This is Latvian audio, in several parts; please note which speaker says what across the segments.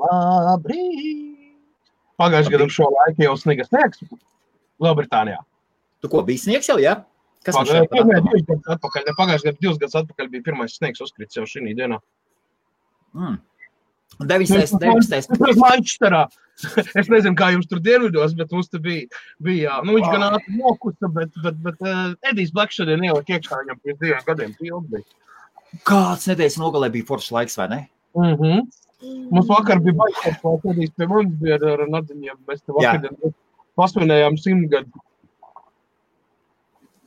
Speaker 1: Labrīt! Pagājušajā gadā šo laiku jau sniega sniegs Lielbritānijā.
Speaker 2: Tu ko biji sniegs jau, jā? Kas šeit par
Speaker 1: gadā
Speaker 2: atkal?
Speaker 1: divus gadus atpakaļ, ne pagājušajā gadā, divus gadus atpakaļ bija pirmais sniegs uzkrits jau šī dienā.
Speaker 2: Mm. 19. 19.
Speaker 1: Tas ir Manchesterā. Es nezinu, kā jums tur dienvidos, bet mums tur bija. bija nu, viņš gan ātri nokusa, bet, bet, bet uh, Edijs Blaks šodien ielika iekšā viņam pirms diviem gadiem. Pildi bija.
Speaker 2: Kāds nedēļas nogalē bija foršs laiks, vai ne?
Speaker 1: Mm -hmm. Mums vakar bija baigts, ka Edijs pie mums bija ar, ar nadziņiem. Mēs te vakar pasvinējām simtgadu.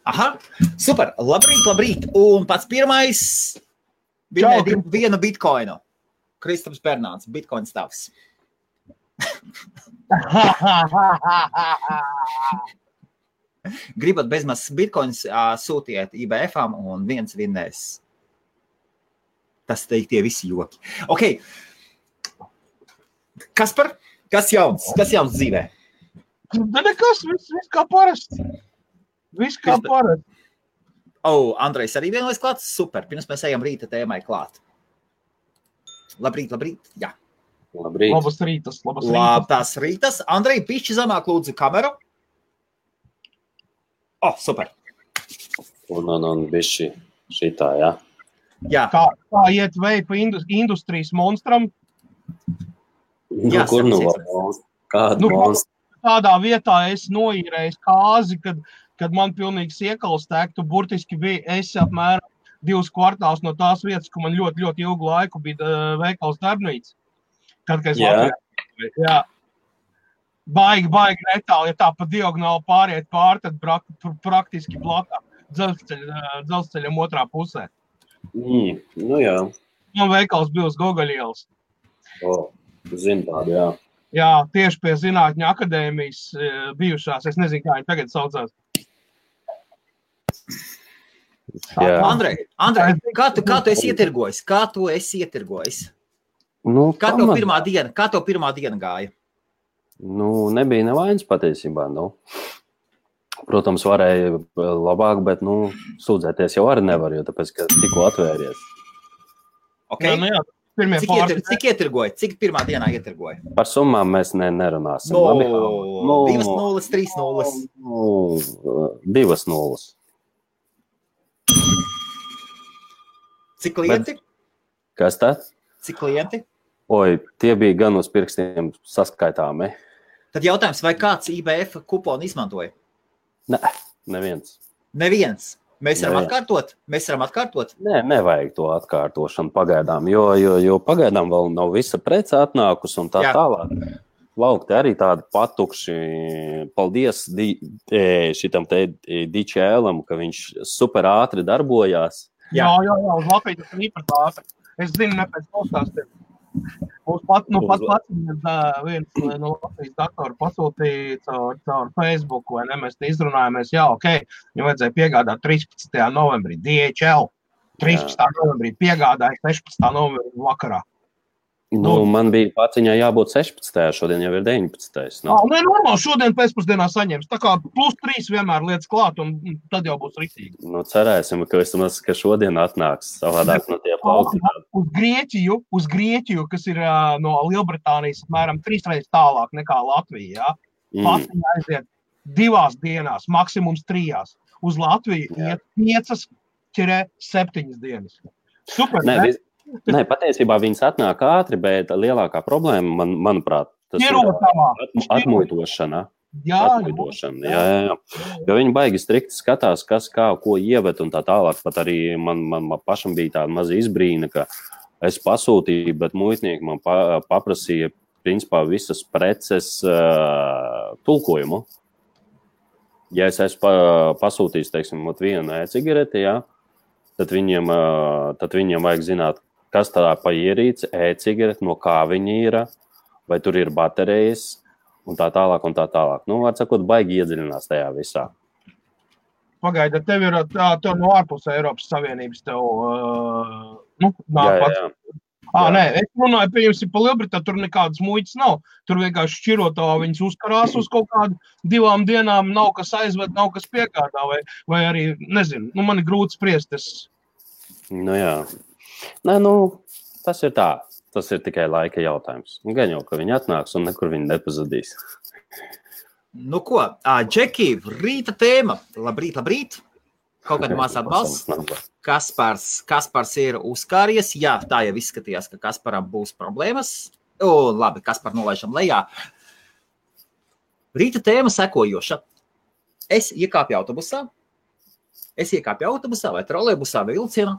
Speaker 2: Aha, super. Labrīt, labrīt. Un pats pirmais bija vienu bitkoinu. Kristaps Bernāts, bitkoins stāvs. Gribat bezmaksas bitkoinus, ā, sūtiet IBF un viens vinnēs. Tas te ir tie visi joki. Okay. Kas par? Kas jauns? Kas jauns dzīvē?
Speaker 1: Bet nekas, viss, viss kā parasti. Viss kā parasti.
Speaker 2: O, oh, Andrejs arī vienojas klāt. Super. Pirms mēs ejam rīta tēmai klāt. Labrīt, labrīt. Jā.
Speaker 3: Labrīt.
Speaker 1: Labas rītas, labas rītas.
Speaker 2: Labās rītas. Andrej, pišķi zemāk lūdzu kameru. O, oh, super.
Speaker 3: Un, un, un bišķi šitā, jā.
Speaker 2: Jā,
Speaker 1: Kā, kā iet veipa indus, industrijas monstram,
Speaker 3: Nu,
Speaker 2: Jā,
Speaker 3: kur nu monstru? Kādu
Speaker 1: Nu,
Speaker 3: monstru?
Speaker 1: tādā vietā es noīrēju kāzi, kad, kad man pilnīgi iekals tēktu. Burtiski bija es apmēram divus kvartālus no tās vietas, kur man ļoti, ļoti ilgu laiku bija uh, veikals darbnīca. Kad, kad es
Speaker 3: Jā.
Speaker 1: Latvijā. Jā. Baigi, baigi netālu, ja tā pa diagonāli pāriet pāri, tad prak, pr- praktiski blakā dzelzceļa, dzelzceļam otrā pusē.
Speaker 3: Mm, nu jā.
Speaker 1: Man veikals bija uz Gogaļielas.
Speaker 3: O, zinu tādu, jā.
Speaker 1: Jā, tieši pie Zinātņu akadēmijas e, bijušās. Es nezinu, kā viņi tagad saucās.
Speaker 3: jā.
Speaker 2: Andrej, Andrej kā, tu, kā tu esi ietirgojis? Kā tu esi ietirgojis?
Speaker 3: Nu,
Speaker 2: Kā tev
Speaker 3: pamat-
Speaker 2: pirmā diena, kā tev pirmā diena gāja?
Speaker 3: Nu, nebija nevainas patiesībā. Nu. Protams, varēja labāk, bet nu, sūdzēties jau arī nevar, jo tāpēc, ka tikko atvērties.
Speaker 2: Okay?
Speaker 1: Jā, nu jā, pirmie
Speaker 2: Cik, ietir,
Speaker 1: pāris
Speaker 2: cik ietirgoja? Cik pirmā dienā ietirgoja?
Speaker 3: Par summām mēs ne, nerunāsim.
Speaker 2: No,
Speaker 3: Labi? Nu,
Speaker 2: 2 nulles, 3 nulles.
Speaker 3: Nu, divas nulles.
Speaker 2: Cik klienti?
Speaker 3: Kas tas?
Speaker 2: Cik klienti?
Speaker 3: Oi, tie bija gan uz pirkstiem saskaitāmi.
Speaker 2: Tad jautājums, vai kāds IBF kuponu izmantoja?
Speaker 3: Nē, neviens.
Speaker 2: Neviens. Mēs varam
Speaker 3: Nē.
Speaker 2: atkārtot. Mēs varam atkārtot.
Speaker 3: Nē, nevajag to atkārtošanu pagaidām, jo, jo, jo pagaidām vēl nav visa prece atnākusi un tā
Speaker 2: Jā.
Speaker 3: tālāk. Laukti arī tādi patukši. Paldies di, e, šitam te DCL, ka viņš super ātri darbojās.
Speaker 1: Jā, jā, jā, uz Latvijas tas ir īpaši ātri. Es zinu, ne pēc pastāstiem. Mums pat, nu, pat pats viens, viens no Latvijas datoru pasūtīja caur, caur Facebook, vai ne? Mēs te izrunājāmies, jā, ok, viņam vajadzēja piegādāt 13. novembrī DHL. 13. novembrī piegādāja 16. novembrī vakarā.
Speaker 3: Nu,
Speaker 1: Nu.
Speaker 3: man bija viņai jābūt 16. šodien jau ir 19. Nu,
Speaker 1: Ah, nē, normāli, šodien pēcpusdienā saņems. Tā kā plus 3 vienmēr lietas klāt, un tad jau būs rītīgi.
Speaker 3: nu, cerēsim, ka, vismaz, ka šodien atnāks savādāk no tie plaukti.
Speaker 1: uz Grieķiju, uz Grieķiju, kas ir uh, no Lielbritānijas apmēram trīs reizes tālāk nekā Latvija. Ja?
Speaker 3: Mm.
Speaker 1: Latvija aiziet divās dienās, maksimums trijās. Uz Latviju
Speaker 3: Jā.
Speaker 1: iet piecas, ķerē septiņas dienas. Super!
Speaker 3: Nē,
Speaker 1: ne?
Speaker 3: vis, nē, patiesībā viņas atnāk ātri, bet lielākā problēma, man, manuprāt, tas ir
Speaker 1: Ierotavā.
Speaker 3: atmu- atmuitošana.
Speaker 1: Jā,
Speaker 3: Atmuitošana, jā, jā. Jo viņi baigi strikti skatās, kas kā, ko ievet un tā tālāk. Pat arī man, man, man pašam bija tāda maza izbrīna, ka es pasūtīju, bet muitnieki man pa, paprasīja principā visas preces uh, tulkojumu. Ja es esmu pa, pasūtījis, teiksim, vienu e-cigareti, tad, viņiem, uh, tad viņiem vajag zināt, kas tā pa ierīce, e-cigarete, no kā viņi ir, vai tur ir baterijas un tā tālāk. Un tā tālāk. Nu, var sakot, baigi iedziļinās tajā visā.
Speaker 1: Pagaidi, tev ir tā, tev no ārpus Eiropas Savienības. Tev, uh, nu, nāk
Speaker 3: jā.
Speaker 1: Ah, nē, es runāju, pieņemsim, par Lielbritāniju. Tur nekādas muitas nav. Tur vienkārši šķirotā viņas uzkarās uz kaut kādu divām dienām. Nav kas aizved, nav kas piegādā. Vai, vai arī, nezinu, nu, man ir grūti spriest. Es...
Speaker 3: Nu, jā. Nē, nu, tas ir tā. tas ir tikai laika jautājums. Gan jau, ka viņi atnāks un nekur viņi nepazudīs.
Speaker 2: Nu, ko, Džeki, rīta tēma. Labrīt, labrīt. Kaut kāda mazā balss. Kaspars, Kaspars ir uzkāries. Jā, tā jau izskatījās, ka Kasparam būs problēmas. O, labi, Kaspar nolaižam lejā. Rīta tēma sekojoša. Es iekāpu autobusā. Es iekāpu autobusā vai trolēbusā vai vilcienā.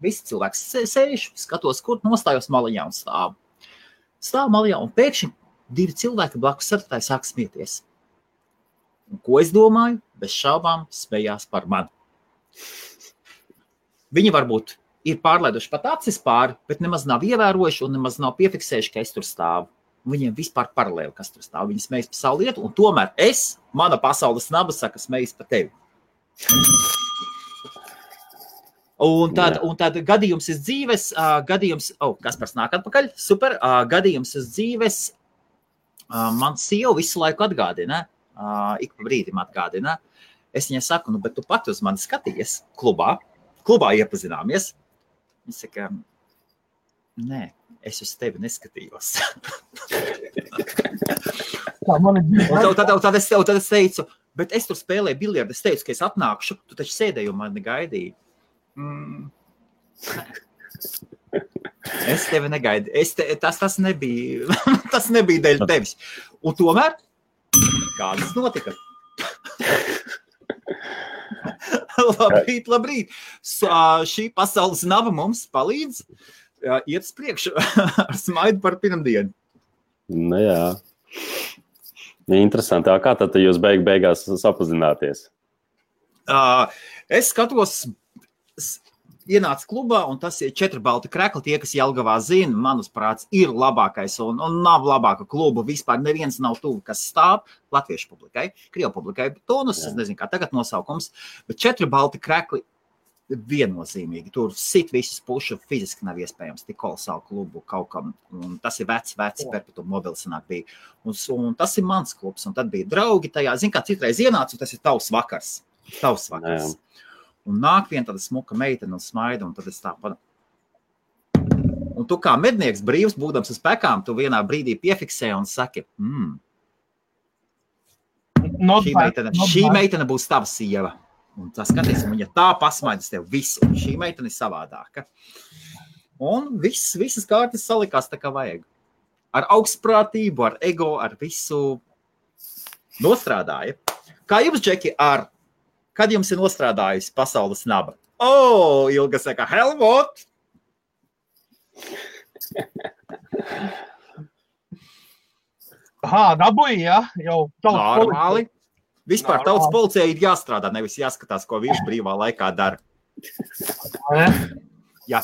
Speaker 2: Visi cilvēki sēž, skatos, kur nostājos malajā un stāvu. Stāvu malajā un pēkšņi divi cilvēki blakus sarunātāji sāk smieties. Un ko es domāju? Bez šaubām smējās par mani. Viņi varbūt ir pārlaiduši pat acis pāri, bet nemaz nav ievērojuši un nemaz nav piefiksējuši, ka es tur stāvu. Viņiem vispār paralēli, kas tur stāv. Viņi smējas par savu lietu, un tomēr es, mana pasaules naba, saka, smējas par tevi. Un tad, un tad gadījums ir dzīves, uh, gadījums, oh, kas par nāk atpakaļ, super, uh, gadījums ir dzīves, uh, man sieva visu laiku atgādina, uh, ik pa brīdim atgādina. Es viņai saku, nu, bet tu pati uz mani skaties klubā, klubā iepazināmies. Viņa saka, nē, es uz tevi neskatījos. tad, tad, tad, es, tad es teicu, bet es tur spēlēju biljardu. Es teicu, ka es atnākšu, tu taču sēdēji un mani gaidīji. Mm. Es tevi negaidu. Es te, tas, tas, nebija, tas nebija dēļ tevis. Un tomēr kādas notika? labrīt, labrīt. Šī pasaules nava mums palīdz iet uz priekšu ar smaidu par pirmdienu.
Speaker 3: Nu, jā. Interesanti. Kā tad jūs beig beigās sapazināties?
Speaker 2: Uh, es skatos ienāca klubā, un tas ir četri balti krekli. Tie, kas Jelgavā zina, manuprāt, ir labākais un, un nav labāka kluba. Vispār neviens nav tuvu, kas stāv latviešu publikai, krievu publikai. Tonus, es nezinu, kā tagad nosaukums, bet četri balti krekli viennozīmīgi. Tur sit visas pušu, fiziski nav iespējams tik kolosālu klubu kaut kam. Un tas ir vecs, vecs, perpetuum mobilis sanāk bija. Un, un tas ir mans klubs, un tad bija draugi tajā. Zin kā citreiz ienāca, un tas ir tavs vakars. Tavs vakars. Jā. Un nāk viena tāda smuka meitene un smaida, un tad es tā pat. Un tu kā mednieks brīvs, būdams uz pekām, tu vienā brīdī piefiksē un saki, mm,
Speaker 1: Not
Speaker 2: šī,
Speaker 1: bad,
Speaker 2: meitene, šī
Speaker 1: bad.
Speaker 2: meitene būs tava sieva. Un tas skaties, un viņa tā pasmaidīs tev visu. Un šī meitene ir savādāka. Un viss, visas kārtas salikās tā kā vajag. Ar augstprātību, ar ego, ar visu nostrādāja. Kā jums, Džeki, ar kad jums ir nostrādājusi pasaules naba? O, oh, Ilga saka, Helmut!
Speaker 1: Aha, dabūji, ja? Jau tautas
Speaker 2: Normāli. Vispār tautas policijai ir jāstrādā, nevis jāskatās, ko viņš brīvā laikā dara. Jā,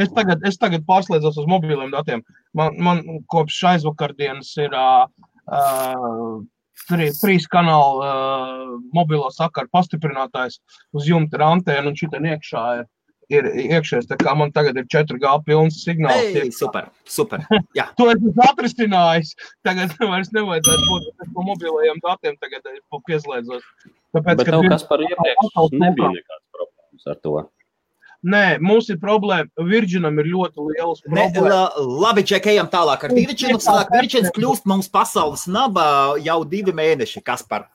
Speaker 1: Es tagad, es tagad pārslēdzos uz mobiliem datiem. Man, man kopš aizvakardienas ir uh, trīs, kanālu uh, mobilo sakaru pastiprinātājs uz jumta ar antēnu, un šī iekšā ir, ir iekšējais. Tā kā man tagad ir 4G pilns signāls.
Speaker 2: Ei, super, super. Jā,
Speaker 1: To es esmu atrisinājis. Tagad vairs nevajadzētu būt no mobilajiem datiem, tagad es pieslēdzos. Tāpēc,
Speaker 3: Bet tev kas par iepriekš nebija nekāds problēmas ar to.
Speaker 1: Nē, mums ir problēma. Virģinam ir ļoti liels
Speaker 2: ne,
Speaker 1: problēmas.
Speaker 2: la, labi, čekējam tālāk. Ar Virģinu Virģins kļūst mums pasaules naba jau divi mēneši. Kas par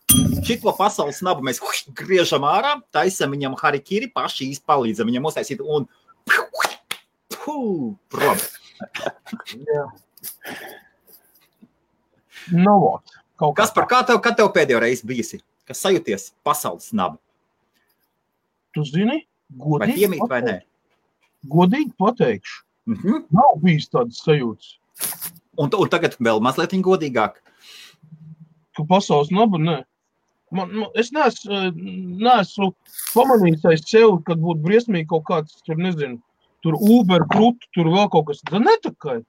Speaker 2: šito pasaules nabu mēs hui, griežam ārā, taisam viņam harikiri, paši izpalīdzam viņam uztaisīt un prom.
Speaker 1: Nu, kaut
Speaker 2: Kas par kā tev, kad tev pēdējo reizi bijusi? Kas sajūties pasaules nabu?
Speaker 1: Tu zini? Godīgi
Speaker 2: piemīt vai nē?
Speaker 1: Godīgi pateikšu.
Speaker 2: Mhm.
Speaker 1: Nav bijis tāds sajūts,
Speaker 2: Un, un tagad vēl mazliet godīgāk.
Speaker 1: ka pasaules naba nē. Man, man, es neesmu, eh, neesmu pamanījis aiz sevi, kad būtu briesmīgi kaut kāds, tur nezinu, tur Uber, krūti, tur vēl kaut kas tāds. Netakai.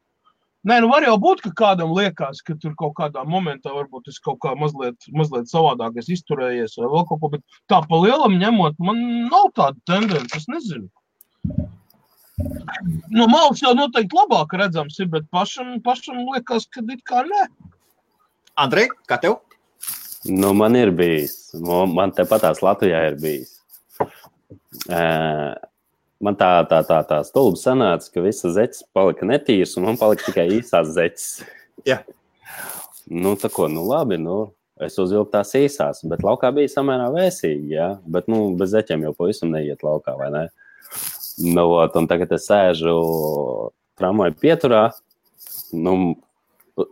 Speaker 1: Nē, nu var jau būt, ka kādam liekas, ka tur kaut kādā momentā varbūt es kaut kā mazliet, mazliet savādāk izturējies vai vēl kaut ko, bet tā pa lielam ņemot, man nav tāda tendence, es nezinu. No malas jau noteikti labāk redzams ir, bet pašam, pašam liekas, ka it kā nē.
Speaker 2: Andrej, kā tev?
Speaker 3: Nu, man ir bijis. Man tepatās Latvijā ir bijis. Ē, Man tā, tā, tā, tā stulba sanāca, ka visas zeķes palika netīras, un man palika tikai īsās zeķes.
Speaker 2: Jā.
Speaker 3: Nu, tā ko, nu labi, nu, es uzvilku tās īsās, bet laukā bija samērā vēsīgi, jā. Bet, nu, bez zeķiem jau pavisam neiet laukā, vai ne? Nu, ot, un tagad es sēžu tramvaju pieturā, nu,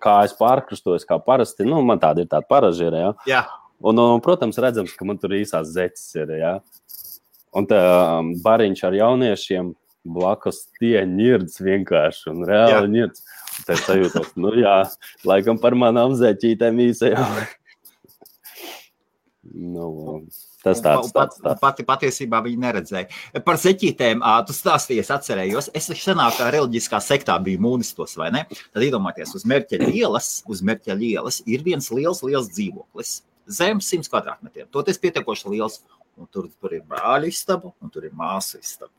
Speaker 3: kā es pārkrustojos, kā parasti, nu, man tāda ir tāda paražīra, jā.
Speaker 2: Jā.
Speaker 3: Un, un, protams, redzams, ka man tur īsās zeķes ir. Ja? Un tā um, bariņš ar jauniešiem blakus tie ņirds vienkārši un reāli ņirds. Tā ir sajūta, nu jā, laikam par manām zeķītēm īsajām. nu, tas tāds, tāds, tāds.
Speaker 2: Pati patiesībā viņi neredzēja. Par zeķītēm tu stāstīji, es atcerējos. Es senākā reliģiskā sektā biju mūnistos, vai ne? Tad iedomājieties, uz Merķeļa ielas, uz Merķeļa ielas ir viens liels, liels dzīvoklis. Zem 100 kvadrātmetriem. Toties pietiekoši liels. Un tur, tur ir brāļu istaba un tur ir māsu istaba.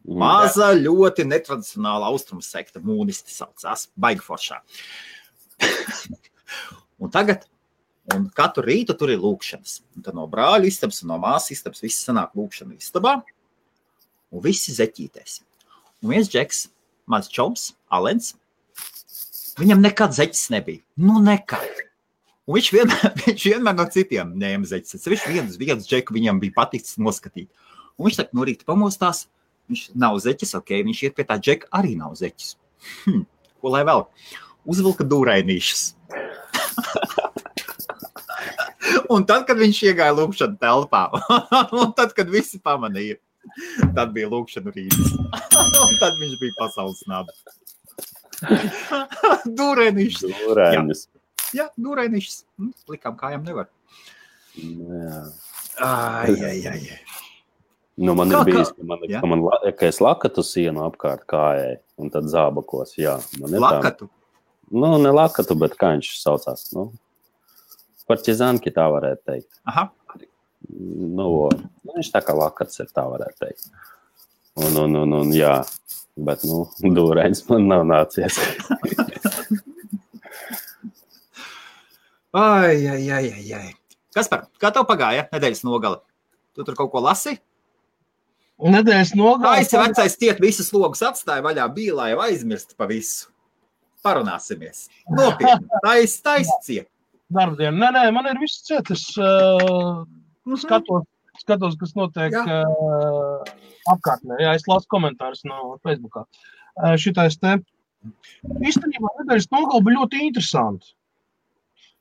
Speaker 2: Maza, ļoti netradicionāla austrumu sekta, mūnisti saucās, baigi foršā. un tagad, un katru rītu tur ir lūkšanas. Un tad no brāļa istabas un no māsas istabas viss sanāk lūkšanu istabā, un visi zeķīties. Un viens džeks, mans čoms, Alens, viņam nekad zeķis nebija. Nu, nekad. Un viņš vienmēr, viņš vienmēr no citiem ņēma zeķes. Viņš viens, viens džeku viņam bija paticis noskatīt. Un viņš tā no rīta pamostās, viņš nav zeķis, ok, viņš iet pie tā džeka, arī nav zeķis. Hm, ko lai vēl? Uzvilka dūrainīšas. un tad, kad viņš iegāja lūkšanu telpā, un tad, kad visi pamanīja, tad bija lūkšana rīts. un tad viņš bija pasaules naba. Dūrainīšas.
Speaker 3: Dūrainis.
Speaker 2: Jā, dūrainīšas. Hm, Plikām kājām nevar.
Speaker 3: Jā.
Speaker 2: Ai, ai, ai.
Speaker 3: Nu, man
Speaker 2: Kā-
Speaker 3: ir bijis, ka, man, ka, man, ka es lakatu sienu apkārt kājai, un tad zābakos. Jā, man ir tā.
Speaker 2: Lakatu.
Speaker 3: Nu, ne lakatu, bet kā viņš saucās. Nu, Partizanki tā varētu teikt.
Speaker 2: Aha.
Speaker 3: Nu, nu, viņš tā kā lakats ir, tā varētu teikt. Un, un, un, un jā, bet, nu, dūrēns man nav nācies.
Speaker 2: Ai, ai, ai, ai, ai. Kas par? Kā tev pagāja nedēļas nogale? Tu tur kaut ko lasi?
Speaker 1: Nedēļas nogalē.
Speaker 2: Aizsi vecais tiek visas logus atstāja vaļā, bija lai aizmirst pa visu. Parunāsimies. Nopietni. Tais, tais ciet.
Speaker 1: Darbdiena. Nē, nē, man ir viss ciet. Es uh,
Speaker 2: Mhm.
Speaker 1: skatos, skatos, kas notiek
Speaker 2: Jā.
Speaker 1: uh, apkārtnē. Jā, es lasu komentārus no Facebook. Uh, šitais te īstenībā nedēļas nogalē bija ļoti interesanti.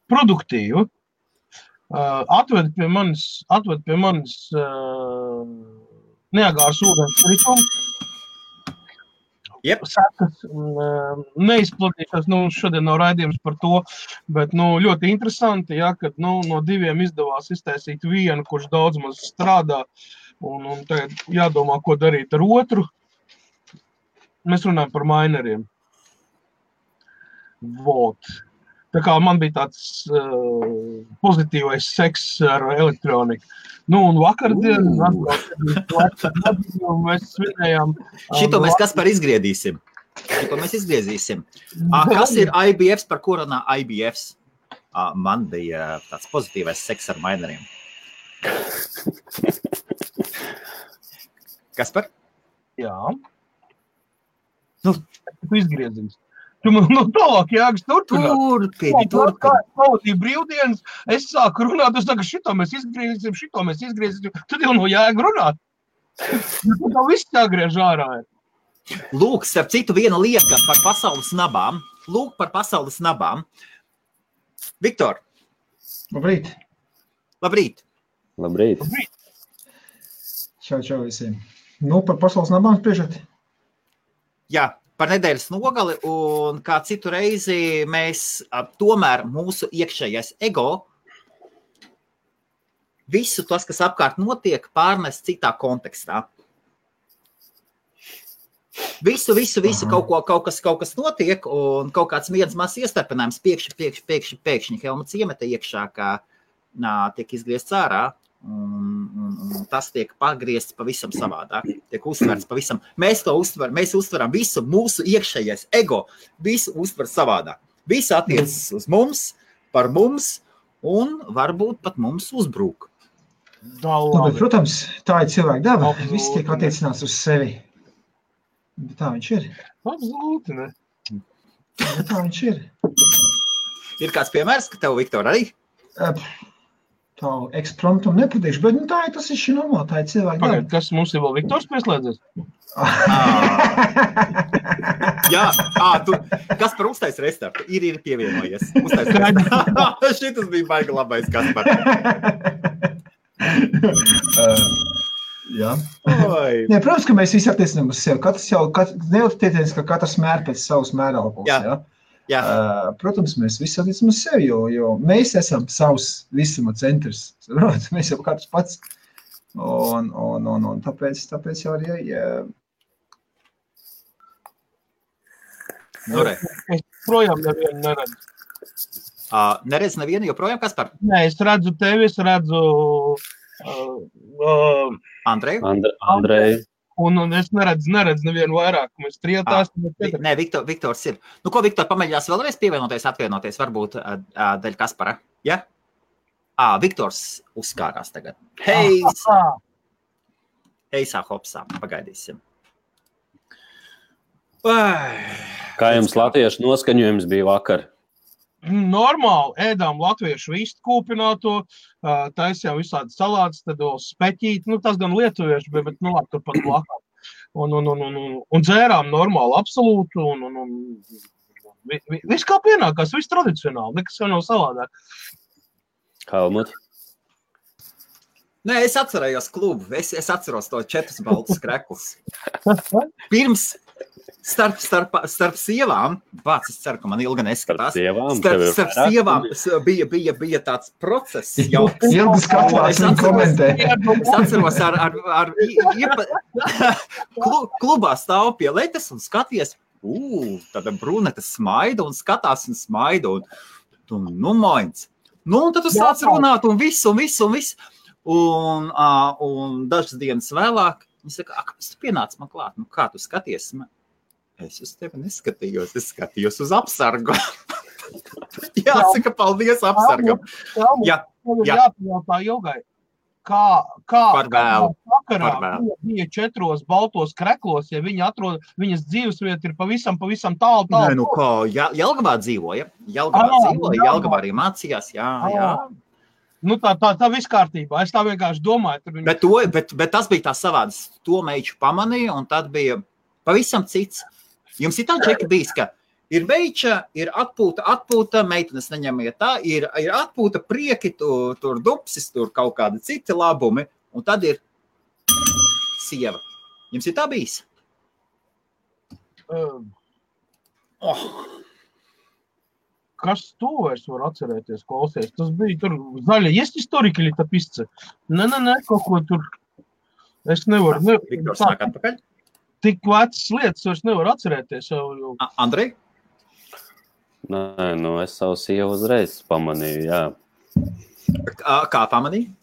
Speaker 1: Produktīvi. Uh, atved pie manis, atved pie manis uh, neagārs ūdens kritums.
Speaker 2: Jep.
Speaker 1: Sekas, un, uh, neizplatīšos, nu, šodien nav raidījums par to, bet nu, ļoti interesanti, ja, kad nu, no diviem izdevās iztaisīt vienu, kurš daudz maz strādā, un, un tagad jādomā, ko darīt ar otru. Mēs runājam par mineriem. Vot. Tā kā man bija tāds uh, pozitīvais seks ar elektroniku. Nu, un vakardien mēs svinējām.
Speaker 2: Šito mēs kas par izgriedīsim? Šito mēs izgriezīsim. Kas ir IBF, par ko runā IBF? Ā, Man bija tāds pozitīvais seks ar mineriem. Kas par?
Speaker 1: Jā.
Speaker 2: Nu.
Speaker 1: Tu izgriezīs. Tu man nu, tālāk jāgas turpināt.
Speaker 2: Turpini,
Speaker 1: Kā
Speaker 2: turpini.
Speaker 1: es pavadīju brīvdienas, es sāku runāt, es saku, šito mēs izgriezīsim, šito mēs izgriezīsim. Tad jau no jēga runāt. Nu, Tā viss jāgriež ārā.
Speaker 2: Lūk, starp citu, viena lieta par pasaules nabām. Lūk, par pasaules nabām. Viktor,
Speaker 4: Labrīt!
Speaker 2: labrīt!
Speaker 3: Labrīt!
Speaker 4: Čau, čau visiem! Nu, par pasaules nabām spriežat?
Speaker 2: Jā, par nedēļas nogali, un kā citu reizi mēs tomēr mūsu iekšējais ego visu tas, kas apkārt notiek, pārnest citā kontekstā. Visu, visu, visu kaut, ko, kaut, kas, kaut kas notiek, un kaut kāds viens mazs iestarpinājums pēkšņi, pēkšņi, pēkšņi, pēkšņi Helmuts iemeta iekšā, kā nā, tiek izgriezts ārā. Un, un, un tas tiek pagriezts pavisam savādāk. Tiek uztverts pavisam. Mēs to uztveram, mēs uztveram visu mūsu iekšējais ego, visu uztver savādāk. Viss attiecas uz mums, par mums, un varbūt pat mums uzbrūk.
Speaker 4: Nu, bet, protams, tā ir cilvēka daba. Viss tiek attiecināts uz sevi. Bet tā viņš ir.
Speaker 1: Absolūti. Ne?
Speaker 4: Bet tā viņš ir.
Speaker 2: Ir kāds piemērs, ka tev, Viktor, arī?
Speaker 4: Ep, Tā ekspromptum nepatīšu, bet nu, tā ir tas ir šī normāli, tā ir cilvēka
Speaker 1: Pagaid,
Speaker 4: daba.
Speaker 1: kas mums ir vēl Viktors pieslēdzies?
Speaker 2: Jā, à, tu, kas par uztais restartu? Ir, ir pievienojies. Uztais Šitas bija baigi labais, kas par.
Speaker 4: Uh, Jā. Nē, protams, ka mēs visi attiecinām uz sevi. Katrs jau neattiecināts, ka katrs mēr pēc savas mērālpos.
Speaker 2: Jā.
Speaker 4: Ja?
Speaker 2: Jā,
Speaker 4: Uh, protams, mēs visi uz sevi, jo, jo mēs esam savs visuma centrs. saprotat? Mēs jau katrs pats. Un, un, un, un tāpēc, tāpēc jau arī. Ja,
Speaker 2: nu.
Speaker 1: Es projām nevienu neredzu.
Speaker 2: Uh, neredz nevienu joprojām, kas par
Speaker 1: Nē, es redzu tevi, es redzu. Uh, uh,
Speaker 2: Andreju?
Speaker 3: Andre, Andrej,
Speaker 1: un, un es neredzu, neredzu nevienu vairāk. Mēs trijotās, četri.
Speaker 2: Nē, Viktor, Viktors ir. Nu, ko Viktor pamēģinās vēlreiz pievienoties, atvienoties, varbūt uh, uh, dēļ Kaspara? Ja? À, Viktors uzkārās tagad. Hei,
Speaker 1: Ah,
Speaker 2: Eisā, hopsā, pagaidīsim. Ai,
Speaker 3: kā jums latviešu noskaņojums bija vakar?
Speaker 1: Normāli ēdām latviešu vistu kūpināto, ā, taisījām visādi salātus, tad vēl speķīt, nu tas gan lietuviešu, bet, bet nu labi, turpat blakām. Un, un, un, un, un, un dzērām normāli, absolūti, un, un, un vi- vi- viss kā pienākās, viss tradicionāli, nekas jau nav savādāk.
Speaker 3: Helmut,
Speaker 2: Nē, es atcerējos klubu. Es, es atceros to četrus baltus kreklus. Pirms starp, starp, starp sievām, vārds, es ceru, ka man ilgi
Speaker 3: starp
Speaker 2: neskatās.
Speaker 3: sievām.
Speaker 2: Starp,
Speaker 3: ir
Speaker 2: starp
Speaker 3: vairāk?
Speaker 2: sievām bija, bija, bija tāds process, jau
Speaker 4: Ilgi skatās un komentē.
Speaker 2: Es atceros, ar, ar, ar iepa... Klu, klubā stāv pie letes un skaties, ugh, tāda brunete smaida un skatās un smaida. Un, un, nu, mains. Nu, un tad tu sāc runāt un viss, un viss, un viss. Un, uh, un dažas dienas vēlāk, viņš saka, ak, kas tu pienāc man klāt? Nu, kā tu skaties? Man? Es uz tevi neskatījos, es skatījos uz apsargu. Jāsaka, paldies apsargam. Jā,
Speaker 1: Jā,
Speaker 2: jā.
Speaker 1: jāpajautā jogai. Kā, kā
Speaker 2: Par vēlu.
Speaker 1: vakarā viņa bija četros baltos kreklos, ja viņi atrod, viņas dzīvesvieta ir pavisam, pavisam tālu, tālu.
Speaker 2: Nē, nu kā, Jā- Jelgavā dzīvoja. Jelgavā dzīvoja,
Speaker 1: jā.
Speaker 2: Jelgavā arī mācījās. Jā, jā.
Speaker 1: Nu, tā, tā, tā viss kārtībā. Es tā vienkārši domāju, viņi
Speaker 2: Bet, to, bet, bet tas bija tā savāds. To meitu pamanīja, un tad bija pavisam cits. Jums ir tā čeka bijis, ka ir veiča, ir atpūta, atpūta, meitenes neņemiet tā, ir, ir atpūta, prieki, tur, tur dupsis, tur kaut kādi citi labumi, un tad ir sieva. Jums ir tā bijis?
Speaker 1: Uh,
Speaker 2: Oh,
Speaker 1: Kas to es varu atcerēties, klausies? Tas bija tur zaļa. Es historiku li tapisce. Nē, nē, nē, kaut ko tur. Es nevaru. Ne...
Speaker 2: Viktors nāk atpakaļ?
Speaker 1: Tik vecas lietas vairs nevaru atcerēties. Jau, jau.
Speaker 2: Andrej?
Speaker 3: Nē, nu es savu sievu uzreiz pamanīju, jā.
Speaker 2: Kā, kā
Speaker 3: pamanīju? Nu,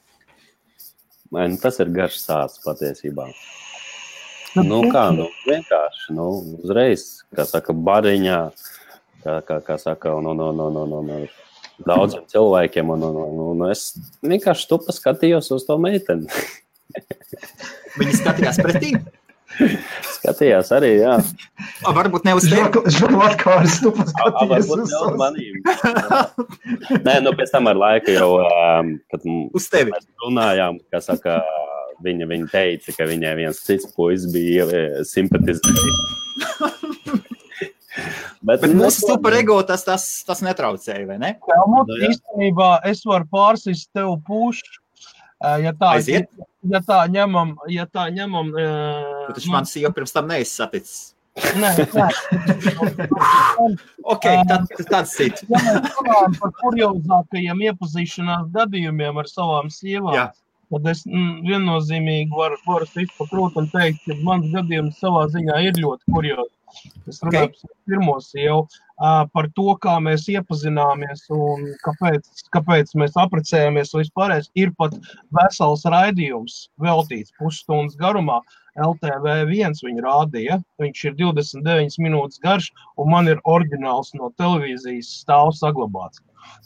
Speaker 3: Man, tas ir garš sāsts patiesībā. Nu, nu kā, nu vienkārši, nu uzreiz, kā saka, bariņā. Uh, kā, kā, kā saka, un, un, un, un, un, un, un daudziem cilvēkiem, un, un, un, un es vienkārši tu paskatījos uz to meiteni.
Speaker 2: Viņi skatījās pretī.
Speaker 3: Skatījās arī, jā.
Speaker 2: A, Varbūt ne uz tevi.
Speaker 4: Žaklātkārs, tu
Speaker 3: A- a,
Speaker 4: paskatījies
Speaker 3: varbūt
Speaker 4: uz
Speaker 3: manīm. Nē, nu, pēc tam ar laiku jau, um, kad
Speaker 2: Uz tevi.
Speaker 3: mēs runājām, kā saka, viņa, viņa teica, ka viņai viens cits puisis bija eh, simpatizējis. Bet,
Speaker 2: Bet
Speaker 3: nu,
Speaker 2: mūsu superego tas, tas, tas netraucēja, vai ne?
Speaker 1: Helmut,
Speaker 3: Nu, jā.
Speaker 1: īstenībā es varu pārsist tev pušu. Ja tā,
Speaker 2: Aiziet.
Speaker 1: ja tā ņemam, ja tā ņemam,
Speaker 2: Tu taču man sieva pirms tam neesi saticis.
Speaker 1: nē, nē.
Speaker 2: Ok, tad, tad cits.
Speaker 1: Ja mēs runājam par kuriozākajiem iepazīšanās gadījumiem ar savām sievām,
Speaker 2: Jā.
Speaker 1: tad es mm, viennozīmīgi varu, varu izpakrūt un teikt, ka mans gadījums savā ziņā ir ļoti kuriozs. Es runāju okay. par pirmo sievu, par to, kā mēs iepazināmies un kāpēc, kāpēc mēs apprecējāmies. Vispārējais ir pat vesels raidījums veltīts pusstundas garumā LTV1 viņa rādīja. Viņš ir 29 minūtes garš, un man ir oriģināls no televīzijas stāvs saglabāts.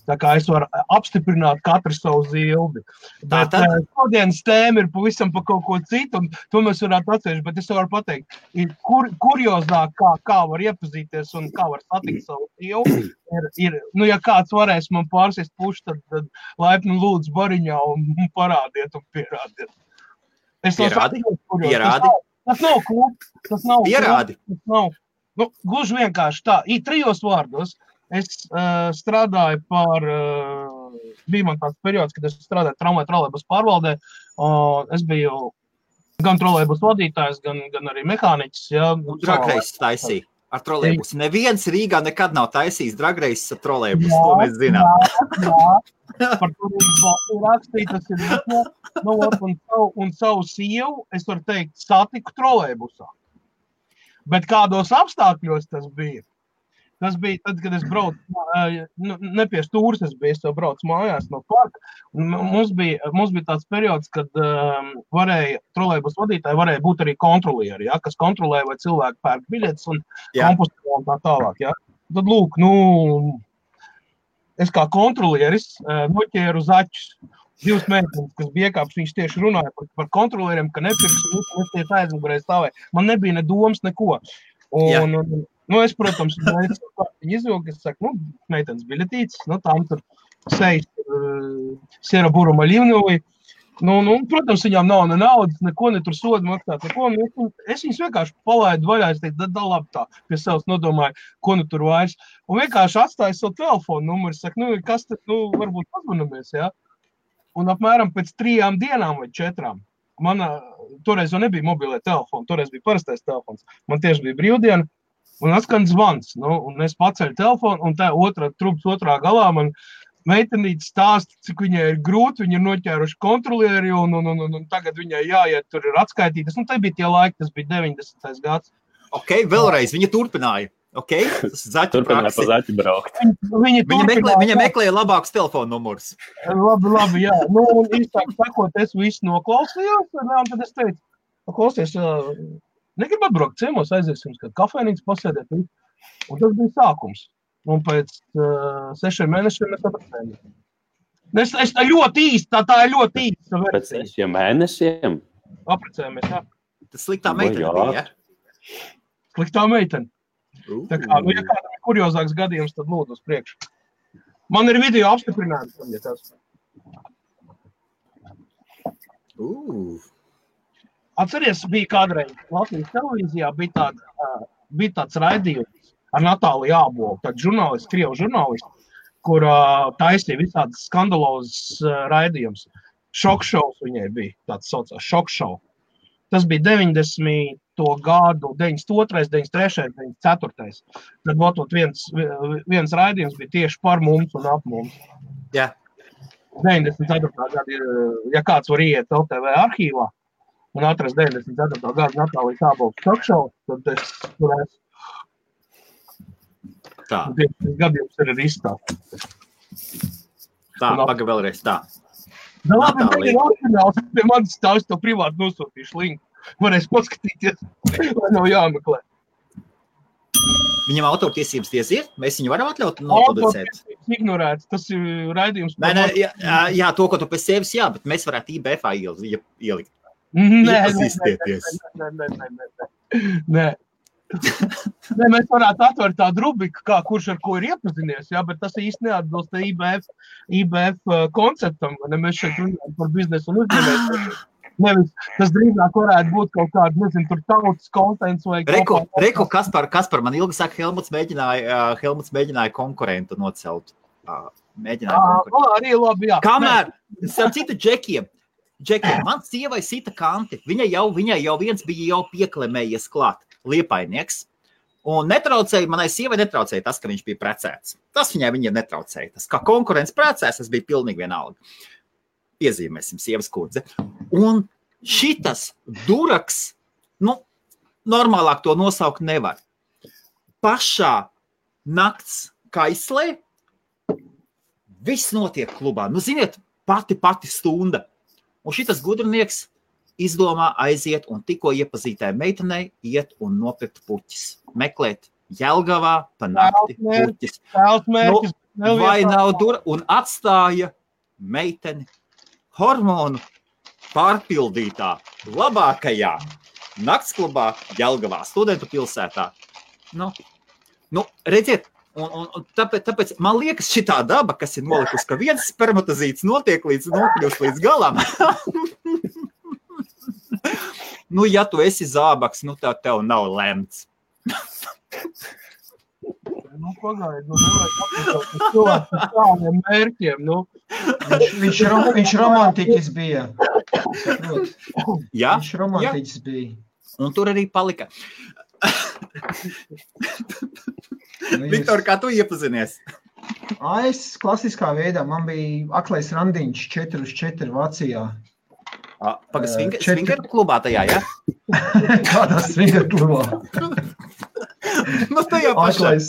Speaker 1: Tā kā es varu apstiprināt katru savu zildi. Bet
Speaker 2: Tātad?
Speaker 1: eh, šodienas tēma ir pavisam par kaut ko citu, un to mēs varētu atcerēties. Bet es varu pateikt, kur, kuriozāk, kā, kā var iepazīties un kā var satikt savu sievu. Ir, ir, nu, ja kāds varēs man pārsist pušu, tad, tad laipni lūdzu bariņā un parādiet un pierādiet. Es to saprotu.
Speaker 2: Pierādi?
Speaker 1: Tas nav, klubs, tas nav
Speaker 2: Pierādi.
Speaker 1: Tas nav. Nu, gluži vienkārši tā, ir trijos vārdos. Es uh, strādāju par, uh, bija man tāds periods, kad es strādāju tramvaju trolēbus pārvaldē. Uh, es biju gan trolēbus vadītājs, gan, gan arī mehāniķis. Ja,
Speaker 2: Dragreizes taisīja ar trolēbusu. Neviens Rīgā nekad nav taisījis dragreizes ar trolēbusu.
Speaker 1: Jā,
Speaker 2: To mēs zinām.
Speaker 1: Jā, par to ir rakstīts, no, no, un, savu, un savu sievu, es varu teikt, satiku trolēbusā. Bet kādos apstākļos tas bija? Tas bija tad, kad es braucu, nu, ne pie stūres, es biju, jau braucu mājās no parka. Mums bija, mums bija tāds periods, kad um, varēja, trolēbus vadītāji varēja būt arī kontrolieri, ja, kas kontrolē, vai cilvēki pērk biļetes un kompostē un tā tālāk. Ja. Tad, lūk, nu, es kā kontrolieris noķēru zaķus. Divas meitenes, kas bija iekāptas, viņas tieši runāja par, par kontrolieriem, ka nepirks, un es tieši aizmugurē stāvēju. Man nebija ne domas, neko. Un, un, nu, es, protams, izvilku, es saku, nu, meitenes biļetītes, nu, tām tur sejas, uh, siera buruma līvnovi. Nu, nu, protams, viņām nav ne naudas, neko ne tur sodu maksāt. Neko, nu, es, viņ- es viņus vienkārši palaidu vaļā. Es teicu, da, da, labi, tā pie sevis nodomāju, ko nu tur vairs. Un vienkārši atstāju savu telefonu numuru. Saku, nu, kas tad, nu, varbūt pazvanamies. Ja? Un apmēram pēc trijām dienām vai četrām. Man toreiz jau nebija mobilē telefona, toreiz bija parastais telefons. Man tieši bija brīvdiena, un atskan zvans. Nu, un es paceļu telefonu, un tā otrā trūks otrā galā man meitenīte stāsta, cik viņai ir grūti. Viņa ir noķēruši kontrolieri, un, un, un, un, un tagad viņai jāiet tur ir atskaitītas. Nu, tie bija tie laiki, tas bija 90. gads.
Speaker 2: Ok, vēlreiz viņa turpināja. Okay? Zaķu
Speaker 3: Turpināt pa zaķi braukt.
Speaker 1: Viņa,
Speaker 2: Viņa meklē,
Speaker 1: turpināja,
Speaker 2: viņa meklēja labākus telefonu numurus.
Speaker 1: Labi, labi, jā. Nu, un īstāk sakot, es visu noklausījos, un tad es teicu, "Nu, klausies, negribu atbraukt ciemos, aiziesim, kad kafejnīca pasēdēt. visu." Un tas bija sākums. Un pēc uh, sešiem mēnešiem mēs apprecējāmies. Es, es tā ļoti īsti, tā, tā ir ļoti īsta
Speaker 3: Pēc
Speaker 1: versija.
Speaker 3: sešiem mēnešiem.
Speaker 1: Apprecējāmies, jā.
Speaker 2: Tas sliktā meitene
Speaker 3: jā?
Speaker 2: bija. Ja?
Speaker 1: Sliktā meitene. Tā kā, nu, ja kādam ir kuriozāks gadījums, tad lūdzu uz priekšu. Man ir video apstiprinājums. Ja tas.
Speaker 2: Uh,
Speaker 1: Atcerieties, bija kādreiz Latvijas televīzijā bija, tāda, ā, bija tāds raidījums ar Natāliju Ābolu, tādu žurnālistu, krievu žurnālistu, kur uh, taisīja visādas skandalozes uh, raidījumus. Šokšovs viņai bija tāds saucās šokšovs. Tas bija 90. gadu, 92, 93, 94. Tad votot viens, viens raidījums bija tieši par mums un ap mums.
Speaker 2: Jā.
Speaker 1: 94. gada ir, ja kāds var iet LTV arhīvā un atrast 94. gada Natālijas Ābolas talkšovu, tad es tur esmu.
Speaker 2: tā,
Speaker 1: Un tieši šis gadījums ir arī izstāstīts.
Speaker 2: tā, pagaidi vēlreiz. Tā.
Speaker 1: Nu, labi, tā ir oriģināls. Pie manis stāv, es to privāti nosūtīšu linku. Varēs paskatīties, vai nav jāmeklē.
Speaker 2: Viņam autortiesības tiesa ir. Mēs viņu varam atļaut nopublicēt.
Speaker 1: Ignorēts. Tas ir raidījums.
Speaker 2: Nē, nē, jā, jā, to, ko tu pēc sevis, jā, bet mēs varētu IBF iel- ielikt.
Speaker 1: Nē, nē, nē, nē, nē, nē, nē, nē. Mēs varētu atvērt tādu rubriku, kā kurš ar ko ir iepazinies, jā, bet tas īsti neatbilst IBF, IBF uh, konceptam. Ne? Mēs šeit runājam par biznesu un uzņēmēju. Nevis, tas drīzāk varētu būt kaut kāda, nezinu, tur tautas kontents vai kaut
Speaker 2: Reku,
Speaker 1: kā-
Speaker 2: reku kas, par, kas par man ilgi saka, Helmuts mēģināja, uh, Helmuts mēģināja konkurentu nocelt. Uh, mēģināja
Speaker 1: Ā,
Speaker 2: konkurentu.
Speaker 1: arī labi, jā.
Speaker 2: Kamēr, starp citu, džekiem, džekiem man sievai sita kanti, viņa jau, viņai jau viens bija jau pieklemējies klāt, liepainieks. Un netraucēja, manai sievai netraucēja tas, ka viņš bija precēts. Tas viņai viņa netraucēja. Tas, kā konkurence precēs, tas bija pilnīgi vienalga. Iezīmēsim sievas kundze. Un šitas duraks, nu, normālāk to nosaukt nevar. Pašā nakts kaislē viss notiek klubā. Nu, ziniet, pati pati stunda. Un šis gudrinieks izdomā aiziet un tikko iepazītai meitenei iet un nopirkt puķis. Meklēt Jelgavā pa nakti puķis.
Speaker 1: Mērķis.
Speaker 2: Nu, vai nav dur un atstāja meiteni hormonu pārpildītā labākajā naktsklubā Jelgavā, studentu pilsētā. Nu, nu, redziet, Un, un, un tāpēc, tāpēc man liekas, šī tā daba, kas ir nolikusi, ka viens spermatozīts notiek līdz nokļūst līdz galam. nu, ja tu esi zābaks, nu tā tev nav lemts.
Speaker 1: Nu, pagaidi, nu, nevajag ar tādiem mērķiem. Nu,
Speaker 4: Viņš, viņš, rom, viņš romantiķis bija.
Speaker 2: Ja?
Speaker 4: Viņš romantiķis bija.
Speaker 2: Un tur arī palika.
Speaker 4: Nu,
Speaker 2: Viktor, kā tu iepazinies?
Speaker 4: Es klasiskā veidā man bija aklais randiņš 4 uz 4 Vācijā.
Speaker 2: Pagaidām,
Speaker 4: Eh, četri-
Speaker 2: svingeru klubā tajā, ja?
Speaker 4: Kādā svinga klubā.
Speaker 2: Nu, tajā pašā.
Speaker 4: Aklais,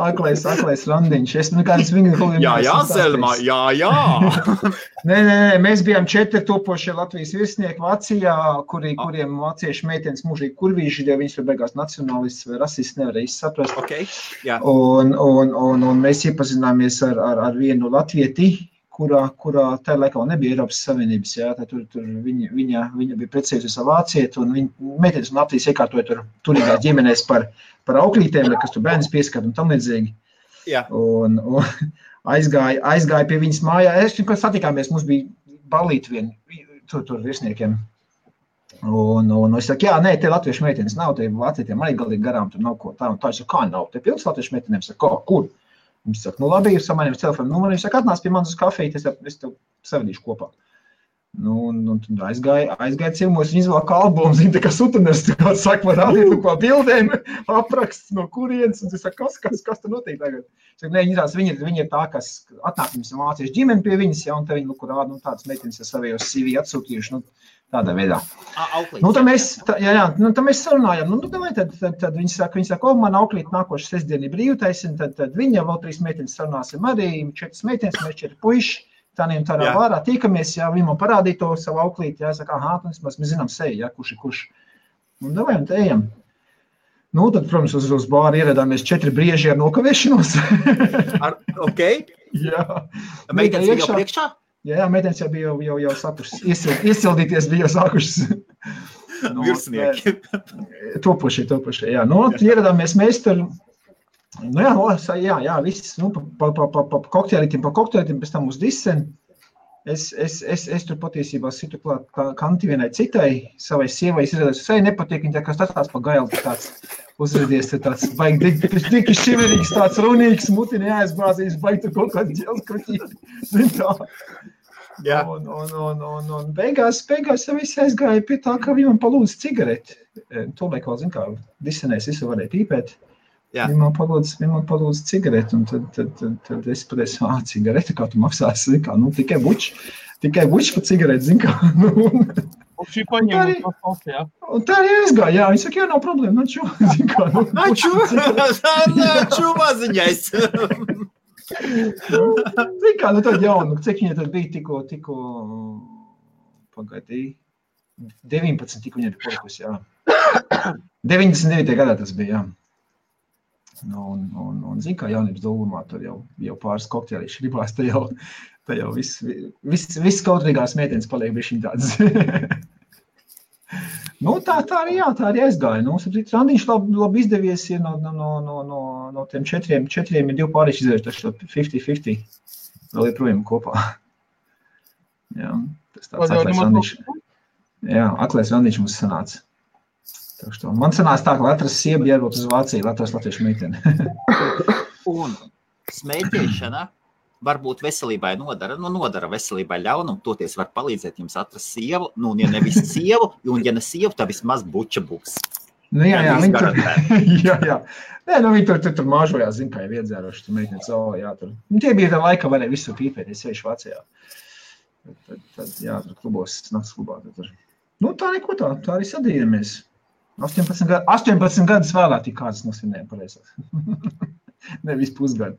Speaker 4: aklais, aklais randiņš. Es nekādas svinga klubā.
Speaker 2: Jā, jā, Zelmā, jā, jā.
Speaker 4: Nē, nē, nē, mēs bijām četri topošie Latvijas virsnieki Vācijā, kuri, kuriem vāciešu meitenes mūžīgi kurvīši, jo viņas tur beigās nacionālists vai rasists nevarēja saprast.
Speaker 2: Ok, jā.
Speaker 4: Un, un, un, un mēs iepazināmies ar, ar, ar vienu latvieti, kurā, kurā tajā laikā vēl nebija Eiropas Savienības. Jā, tur, tur viņa, viņa, viņa bija precējusies vācieti, un viņa meitenes un Latvijas iekārtoja tur turīgās ģimenēs par, par auklītēm, kas tur bērns pieskat un tam līdzīgi.
Speaker 2: Jā.
Speaker 4: Un, un aizgāja, aizgāja pie viņas mājā. Es tikko satikāmies, mums bija balīti vien tur, tur virsniekiem. Un, un es saku, jā, nē, te latviešu meitenes nav, te vācietiem arī galīgi garām tur nav ko tā un tā. Es saku, kā nav, te pilns latviešu meitenēm, saku, kur? Viņš saka, nu labi, ir samainījums telefonu numuru. Viņš saka, atnāc pie manis uz kafiju, es es tev savadīšu kopā. Nu, un, un tad aizgāja, aizgāja ciemos, viņa izvēlēja kā albumu, zina, sutuners, tā kā saka, var rādīt kaut ko bildēm, apraksts no kurienes, un es saku, kas, kas, kas tur notiek tagad? Es saku, nē, viņa, viņa, ir- viņa ir tā, kas atnāk viņas vāciešu ģimeni pie viņas, ja, un te viņa, nu, kur rāda, nu, tādas meitenes ar savējos CV atsūtījuši, nu, tādā veidā.
Speaker 2: Auklīts.
Speaker 4: Nu, tad mēs, tā, jā, jā, nu, tad mēs sarunājām, nu, nu davai, tad, tad, tad viņi saka, viņi saka, o, man auklīt nākošais sestdien ir brīvtaisina, tad, tad viņa vēl trīs meitenes sarunāsim arī, četras meitenes, mēs četri puiši, tādiem tādā
Speaker 2: Jā.
Speaker 4: vārā tiekamies, jā, viņi man parādīja to savu auklīt, jā, saka, aha, nu, vismaz mēs zinām seju, jā, kurš ir kurš. Un davai, un te ejam. Nu, tad, protams, uz, uz bāru ieradāmies četri brieži ar nokavēšanos.
Speaker 2: Ar, ok,
Speaker 4: jā.
Speaker 2: meitenes bija jau
Speaker 4: iekšā.
Speaker 2: priekšā.
Speaker 4: Jā, jā, meitenes jau bija jau, jau, jau sākušas, iesild, iesildīties bija jau sākušas. Nu,
Speaker 2: Virsnieki.
Speaker 4: Topošie, topošie. Jā, nu, ieradāmies mēs tur. Nu, jā, no, sa- jā, jā, viss nu, pa, pa, pa, pa kokteļiem, pa kokteļiem, pēc tam uz diseni. Es, es, es, es tur patiesībā situ klāt kanti vienai citai, savai sievai. Es redzēju, ka viņai nepatīk, viņa tā kā skatās pa gailu, tāds uzredies, tāds baigi, tik, šiverīgs, tāds runīgs, mutini jāizbāzīs, baigi tur kaut kāds ģels kruķīt. Tā.
Speaker 2: Jā.
Speaker 4: Un, un, un, un, un beigās, beigās jau viss aizgāja pie tā, ka viņi man palūdza cigareti. E, Tolaik vēl, zin kā, disenēs visu varēja pīpēt.
Speaker 2: Jā.
Speaker 4: Viņi man palūdza, viņi man palūdza cigareti, un tad, tad, tad, tad es pateicu, ā, cigareti, kā tu maksāsi, kā, nu, tikai buči, tikai buči par cigareti, zin kā. Nu, un,
Speaker 1: un paņēma
Speaker 4: Arī- tā arī aizgāja, jā, viņi saka, jā, nav problēma, kā, nu,
Speaker 2: naču maziņais.
Speaker 4: Zin kā, nu tad jau, nu, cik viņa tad bija tikko, tikko, pagaidī, 19 tikko viņa ir palikusi, jā. 99. gadā tas bija, jā. Nu, un, un, un zin kā, jaunības dūmā tur jau, jau pāris kokteļiši ribās, te jau, te jau viss, viss, viss kautrīgās meitenes paliek bišķiņ tāds. Nu, tā, tā arī, jā, tā arī aizgāja. Nu, saprīt, Randiņš labi, labi izdevies. Ir no, no, no, no, no, tiem četriem, četriem ir divi pārīši izdevies. Ir 50-50. Vēl joprojām kopā. Jā, tas tāds
Speaker 1: nemaz
Speaker 4: Randiņš. Jā, aklais Randiņš mums sanāca. Man sanāca tā, ka Latvijas sieviete ierot uz Vāciju, Latvijas latviešu meiteni.
Speaker 2: Un smēķēšana varbūt veselībai nodara, nu, nodara veselībai ļaunumu. Toties var palīdzēt jums atrast sievu, nu, un ja nevis sievu, un ja ne sievu, tad vismaz buča būs.
Speaker 4: Nu, jā, jā, viņi tur, jā, jā. Nē, nu, viņi tur, tur, tur māžojās, zina, kā jau iedzēruši. Tur meitenes, o, jā, tur. Nu, tie bija tā laika, varēja visu pīpēt, es sevišķi Vācijā. Tad, tad, jā, tur klubos, nakts klubā. Tad, tur. Nu, tā neko tā, tā arī sadījāmies. 18, gad, 18 gadus vēlāk tik kāds nosvinējām pareizāk. Nevis pusgadu.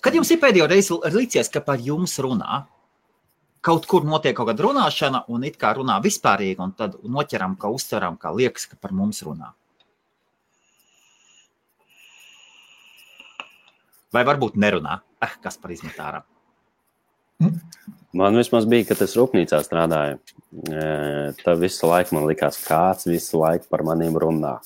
Speaker 2: Kad jums ir pēdējo reizi licies, ka par jums runā? kaut kur notiek kaut kāda runāšana, un it kā runā vispārīgi, un tad noķeram, ka uztveram, ka liekas, ka par mums runā. Vai varbūt nerunā? Eh, kas par izmetāru?
Speaker 3: Man vismaz bija, kad es rūpnīcā strādāju. Tā visu laiku man likās, kāds visu laiku par maniem runā.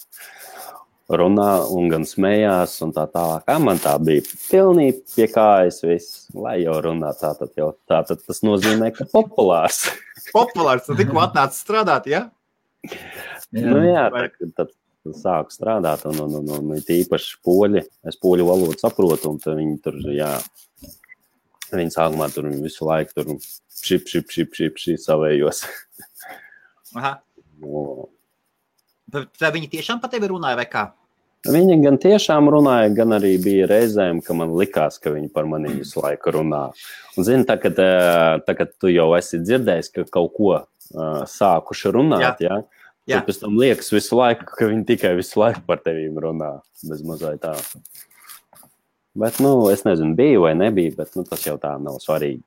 Speaker 3: Runā un gan smējās, un tā tālāk. Kā man tā bija? Pilnīgi pie kājas viss, lai jau runā. Tā tad, jau, tā tad tas nozīmē, ka populārs.
Speaker 2: populārs, tad tikko atnācis strādāt, ja?
Speaker 3: Nu, jā tad, tad sāku strādāt, un, un, un, un, un īpaši poļi. Es poļu valodu saprotu, un viņi tur, jā, Viņa sākumā tur visu laiku tur šip, šip, šip, šip, šip savējos.
Speaker 2: Aha. No. Vai viņi tiešām par tevi runāja vai kā?
Speaker 3: Viņi gan tiešām runāja, gan arī bija reizēm, ka man likās, ka viņi par mani visu laiku runā. Un, zini, tā, kad, tā, kad tu jau esi dzirdējis, ka kaut ko uh, sākuši runāt, jā. Ja, Jā. tad pēc tam liekas visu laiku, ka viņi tikai visu laiku par tevi runā. Bez mazliet tā. Bet, nu, es nezinu, bija vai nebija, bet nu, tas jau tā nav svarīgi.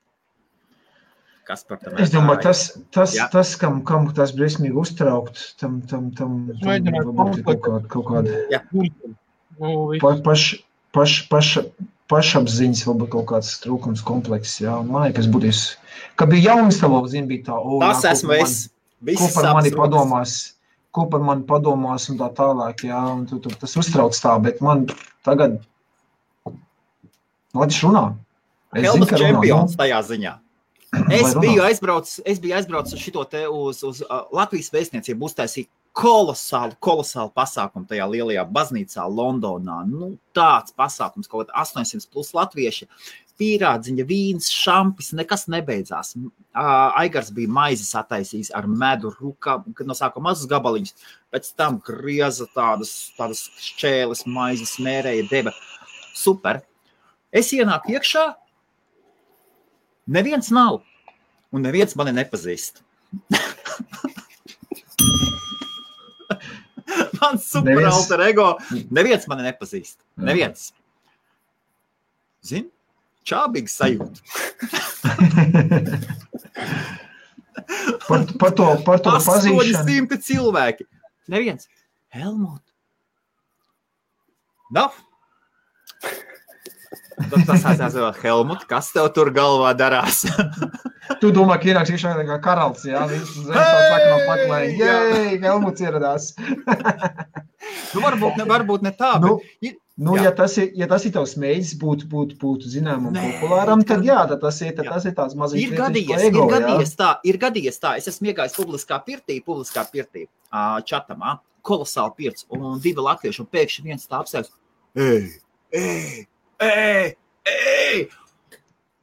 Speaker 2: Kas par to
Speaker 4: es domāju, tas, tas, Jā. tas kam, kam tas briesmīgi uztraukt, tam, tam, tam, tam varbūt kaut kāda, kaut kāda nu, pa, paš, paš, paš, pašapziņas, varbūt kaut kāds trūkums komplekss. Jā, man liekas, būtīs, ka bija jauns tavā zina, bija tā,
Speaker 2: o, tas jā, esmu es.
Speaker 4: Ko par mani padomās, ko par mani padomās un tā tālāk, jā, un tu, tu, tas uztrauc tā, bet man tagad Nu, viņš runā.
Speaker 2: Helmas čempions runā, tajā ziņā. Es biju aizbraucis, es biju aizbraucis uz šo te uz, uz uh, Latvijas vēstniecību, uztaisīju kolosālu, kolosālu pasākumu tajā lielajā baznīcā Londonā. Nu, tāds pasākums, kaut kāda 800 plus latvieši. Pīrādziņa, vīns, šampis, nekas nebeidzās. Aigars bija maizes attaisījis ar medu, kad no sākuma mazus gabaliņus, pēc tam grieza tādas, tādas šķēles, maizes mērēja, deva. Super. Es ienāku iekšā, neviens nav, un neviens mani nepazīst. Mans superalter ego. Neviens mani nepazīst. Neviens. Zini, čābīgi sajūta.
Speaker 4: par, par to, par to pazīšanu.
Speaker 2: Simti cilvēki. Neviens. Helmut. Nav. Tad tas aizsāca Helmut, kas tev tur galvā darās?
Speaker 4: tu domā, ka ienāks iekšā kā karalis, jā, viņš saka no paklē, jei, Helmuts ieradās.
Speaker 2: nu, varbūt ne, varbūt ne tā,
Speaker 4: nu, bet... Nu, jā. ja, tas ir, ja tas ir tavs mēģis būt, būt, būt zināmam, Nē, populāram, tad jā, tad tas ir, tad tas ir tāds mazs
Speaker 2: ir gadījies, ego, ir gadījies jā. tā, ir gadījies tā. Es esmu iegājis publiskā pirtī, publiskā pirtī, čatamā, kolosāli pirts, un divi latvieši, un pēkšņi viens tā apsēs, ej, ej, ej, ej!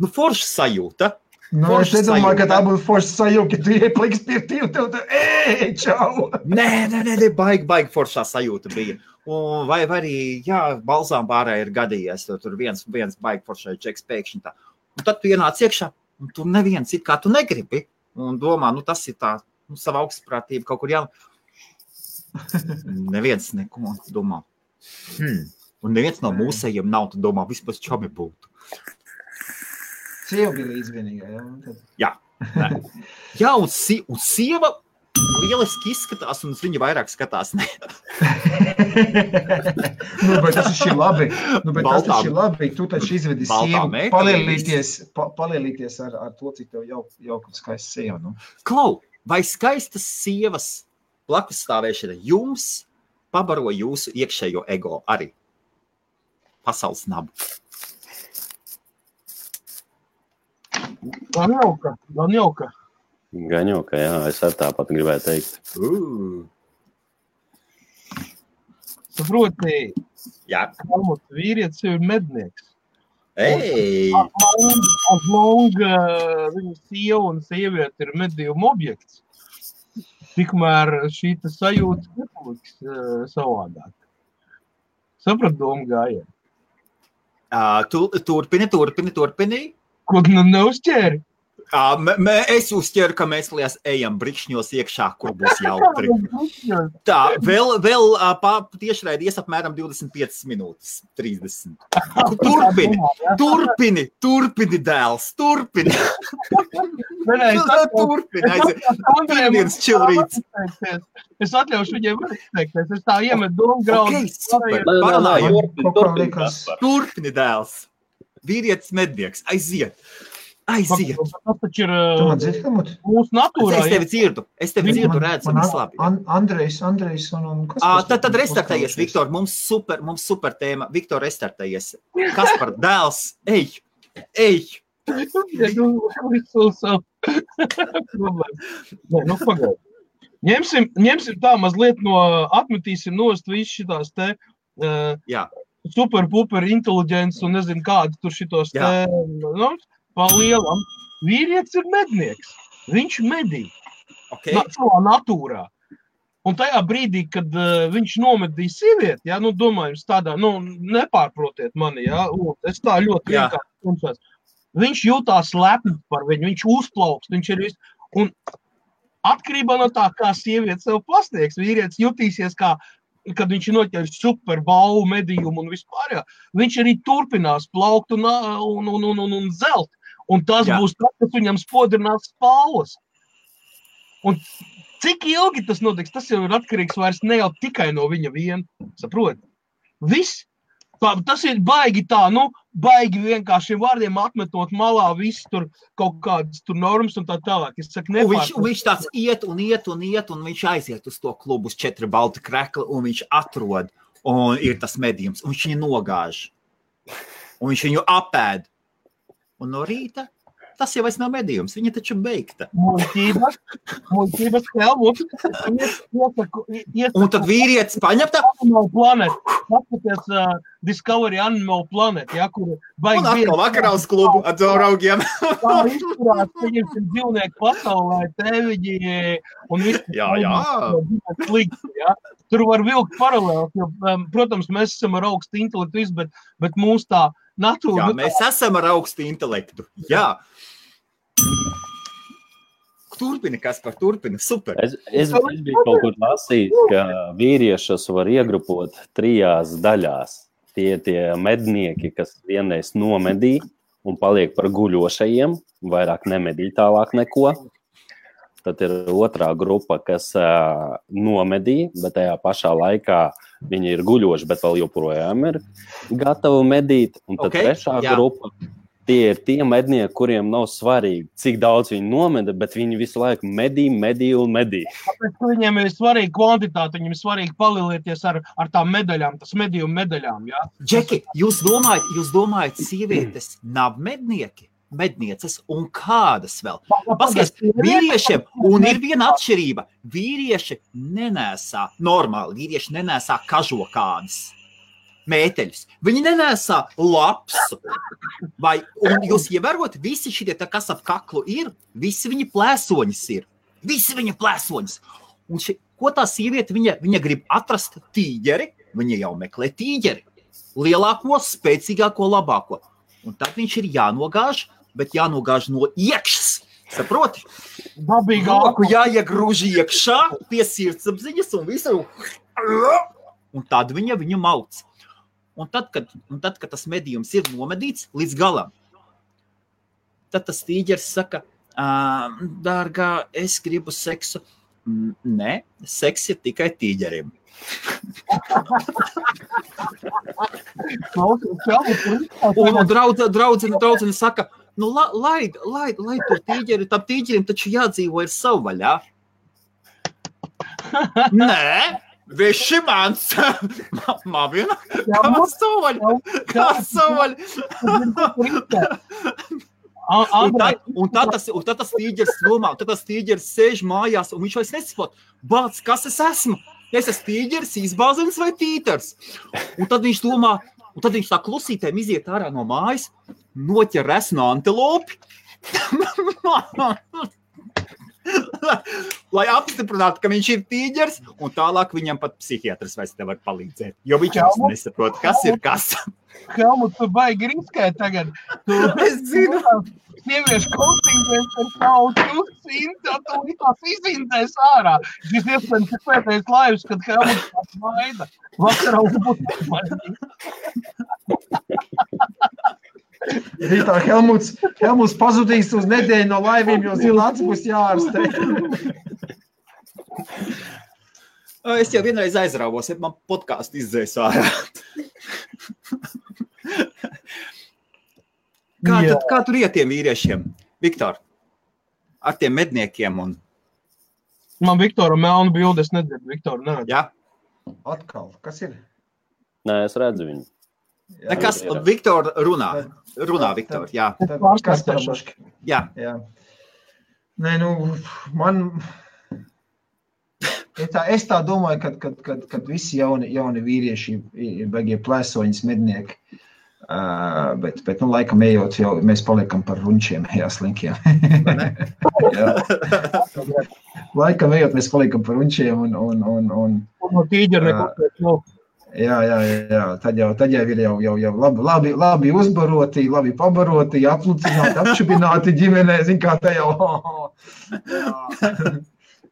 Speaker 2: Nu, forša sajūta.
Speaker 4: Nu, forša es nedomāju, ka tā būtu forša sajūta, ka tu iepliks pie tīva, tev tur, ej, čau!
Speaker 2: Nē, nē, nē, nē baigi, baigi foršā sajūta bija. Un vai, vai arī, jā, balzām bārā ir gadījies, tur, tur viens, viens baigi foršai čeks pēkšņi tā. Un tad tu ienāc iekšā, un tu neviens it kā tu negribi. Un domā, nu tas ir tā, nu, sava augstprātība kaut kur jā. Neviens neko domā. Hmm. Un neviens no mūsējiem nav, tu domā, vispār čabi būtu.
Speaker 4: Sieva bija līdzvienīga, jā? Tad...
Speaker 2: Jā, nē. jā un, si un sieva lieliski izskatās, un uz viņu vairāk skatās.
Speaker 4: nu, bet tas ir labi. Nu, bet baltām, tas ir labi. Tu taču izvedi sievu palielīties, pa, palielīties ar, ar to, cik tev jau, jau skaists sieva. Nu.
Speaker 2: Klau, vai skaistas sievas blakus stāvēšana jums pabaro jūsu iekšējo ego arī? Pasaules nabu.
Speaker 1: Gan jauka, gan jauka.
Speaker 3: Gan jauka, jā, es arī tāpat gribēju teikt. Uh.
Speaker 1: Saproti,
Speaker 2: jā.
Speaker 1: Kalmut vīrietis ir mednieks.
Speaker 2: Ei!
Speaker 1: Atlonga, viņa sieva un sieviete ir medījumu objekts. Tikmēr šī sajūta nepaliks uh, savādāk. Saprat domu gājienu.
Speaker 2: Uh, tu, turpini, turpini, turpini.
Speaker 1: Ko tu nu neuzķēri?
Speaker 2: Uh, mē, es uzķeru, ka mēs lies ejam brikšņos iekšā, kur būs jautri. Tā, vēl, vēl uh, pā, tiešraidi ies apmēram 25 minūtes, 30. Turpini, turpini, turpini, dēls, turpini. Turpini, aiziet. Čilrīts.
Speaker 1: Es atļaušu viņiem izteikties. Es tā iemetu domu graudu.
Speaker 3: Turpini,
Speaker 2: dēls. Vīrietis mednieks. Aiziet. Aiziet.
Speaker 1: Tas taču ir
Speaker 4: man
Speaker 1: mūsu natūrā.
Speaker 2: Es tevi dzirdu. Es tevi
Speaker 1: Man-
Speaker 2: dzirdu, redzu,
Speaker 4: Man
Speaker 2: viss labi.
Speaker 4: An- Andrejs, Andrejs un, un kas?
Speaker 2: À, tad, tad restartējies, Viktor. Mums super, mums super tēma. Viktor, restartējies. Kas par dēls? Ej, ej.
Speaker 1: Nē, nu, pagaid. Ņemsim, ņemsim tā mazliet no, atmetīsim nost visu šitās te uh,
Speaker 2: Jā.
Speaker 1: super, super inteliģents un nezinu kādu tur šitos te, nu, pa lielam. Vīrietis ir mednieks. Viņš medī
Speaker 2: Okay.
Speaker 1: na, savā natūrā. Un tajā brīdī, kad uh, viņš nomedīja sievieti, ja, nu, domājams, tādā, nu, nepārprotiet mani, ja, un es tā ļoti vienkārši kundzēs. Viņš jutās lepni par viņu, viņš uzplaukst, viņš ir viss. Un atkarībā no tā, kā sieviete sev pasniegs, vīrietis jutīsies kā, kad viņš ir noķēris super balvu medījumu un vispār, jā, viņš arī turpinās plaukt un, un, un, un, un, un zelt. Un tas
Speaker 2: Jā.
Speaker 1: būs tas, kas viņam spodrinās spāles. Un cik ilgi tas notiks, tas jau ir atkarīgs vairs ne jau tikai no viņa viena. Saprotiet? Viss. Tā, tas ir baigi tā, nu, baigi vienkāršiem vārdiem atmetot malā visu tur kaut kādas tur normas un tā tālāk. Es saku,
Speaker 2: Un viņš, viņš tāds iet un iet un iet, un viņš aiziet uz to klubu, uz četri balti krekli, un viņš atrod, un ir tas medījums, un viņš viņu nogāž. Un viņš viņu apēd. Un no rīta tas jau vairs nav medījums, viņa taču beigta.
Speaker 1: Muļķības, muļķības, helmut. Iesaku, iesaku
Speaker 2: Un tad vīrietis paņem tā,
Speaker 1: Animal Planet. Paskaties, uh, Discovery Animal Planet, ja, kur baigi
Speaker 2: un atkal vakarā uz klubu ar dzoraugiem.
Speaker 1: Tā izturās, viņiem ir dzīvnieki pasaulē, te viņi un viss.
Speaker 2: Jā, jā.
Speaker 1: Slikti, ja. Tur var vilkt paralēli, jo, um, protams, mēs esam ar augstu intelektu, visu, bet, bet mūsu tā natūra.
Speaker 2: Jā, mēs esam ar augstu intelektu. Jā. Turpini, kas par turpini. Super.
Speaker 3: Es, es, es biju kaut kur lasījis, ka vīriešus var iegrupot trijās daļās. Tie tie mednieki, kas vienreiz nomedīja un paliek par guļošajiem, vairāk nemedīja tālāk neko. Tad ir otrā grupa, kas uh, nomedīja, bet tajā pašā laikā viņi ir guļoši, bet vēl joprojām ir gatavi medīt. Un tad
Speaker 2: Ok,
Speaker 3: okay, trešā
Speaker 2: jā.
Speaker 3: grupa. Tie ir tie mednieki, kuriem nav svarīgi, cik daudz viņi nomeda, bet viņi visu laiku medī, medī un medī.
Speaker 1: Tāpēc, viņiem ir svarīga kvantitāte, viņiem ir svarīgi palielināties ar, ar tām medaļām, tas medījumu medaļām. Ja?
Speaker 2: Džeki, jūs domājat, jūs domājat, sievietes nav mednieki? Mednieces un kādas vēl? Paskaties, vīriešiem, un ir viena atšķirība. Vīrieši nenēsā normāli, vīrieši nenēsā kažokādas mēteļus. Viņi nenēsā lapsu. Vai, un jūs ievērot, visi šie, tā, kas ap kaklu ir, visi viņi plēsoņas ir. Visi viņa plēsoņas. Un ši, ko tā sieviete, viņa, viņa grib atrast tīģeri, viņa jau meklē tīģeri. Lielāko, spēcīgāko, labāko. Un tad viņš ir jānogāž, bet jānogāž no iekšas. Saproti?
Speaker 1: Dabīgā
Speaker 2: Roku jāiegrūž iekšā, pie sirdsapziņas un visu. Un tad viņa viņu mauc. Un tad, kad, un tad, kad tas medījums ir nomedīts līdz galam, tad tas tīģeris saka, "Ā, dārgā, es gribu seksu. "Mm, Nē, seks ir tikai tīģerim. Un draudzene, draudzene, draudzene saka, nu, la, laid, laid, laid to tīģeri, tam tīģerim taču jādzīvo ir savu vaļā. Nē, ir mans. Mavina, kāds soļi, kāds soļi. Un tad, un tad tas, un tad tas tīģeris domā, un tad tas tīģeris sēž mājās, un viņš vairs nesaprot, bāc, kas es esmu. Es esmu tīģeris, izbāzens vai tītars. Un tad viņš domā, un tad viņš tā klusītēm iziet ārā no mājas, noķer resnu antilopi. Lai apstiprinātu, ka viņš ir tīģeris, un tālāk viņam pat psihiatrs vairs nevar palīdzēt. Jo viņš jau nesaprot, kas ir kas.
Speaker 1: Helmut, tu baigi riskēt tagad. Tu,
Speaker 2: Es zinu.
Speaker 1: Sieviešu kontingents ir savu simtu, tu tās izindēs ārā. Šis iespējams ir pēdējais laivs, kad Helmuts tāds maida. Vakarā būs
Speaker 4: Rītā Helmuts, Helmuts pazudīs uz nedēļu no laiviem, jo zila acis būs jāārstē.
Speaker 2: Es jau vienreiz aizrāvos, ja man podkāstu izdzēs ārā. kā, tad, kā tur iet tiem vīriešiem, Viktor? Ar tiem medniekiem un
Speaker 1: Man Viktora melna bilde, es nedzirdu, Viktora neredzu.
Speaker 2: jā.
Speaker 4: Atkal, kas ir?
Speaker 3: Nē, es redzu viņu.
Speaker 2: Nekas,
Speaker 3: ir.
Speaker 2: Viktor runā. Runā, Viktor, jā.
Speaker 4: Tur
Speaker 1: esmu.
Speaker 4: maški?
Speaker 2: jā.
Speaker 4: Jā. Nē, nu, man. Ja tā, es tā domāju, ka kad, kad, kad visi jauni, jauni vīrieši ir beigie plēsoņas mednieki. Uh, bet, bet, nu, laikam, ejot, jau mēs paliekam par runčiem, jā, slinkiem. jā. Laikam, ejot, mēs paliekam par runčiem un, un, un, un
Speaker 1: Un no tīģera
Speaker 4: Jā.
Speaker 1: neko nav.
Speaker 4: Jā, jā, jā. Tad, jau, tad jau ir jau, jau, jau labi, labi, labi uzbaroti, labi pabaroti, aplucināti, apšubināti ģimenē. Zin, kā tā jau.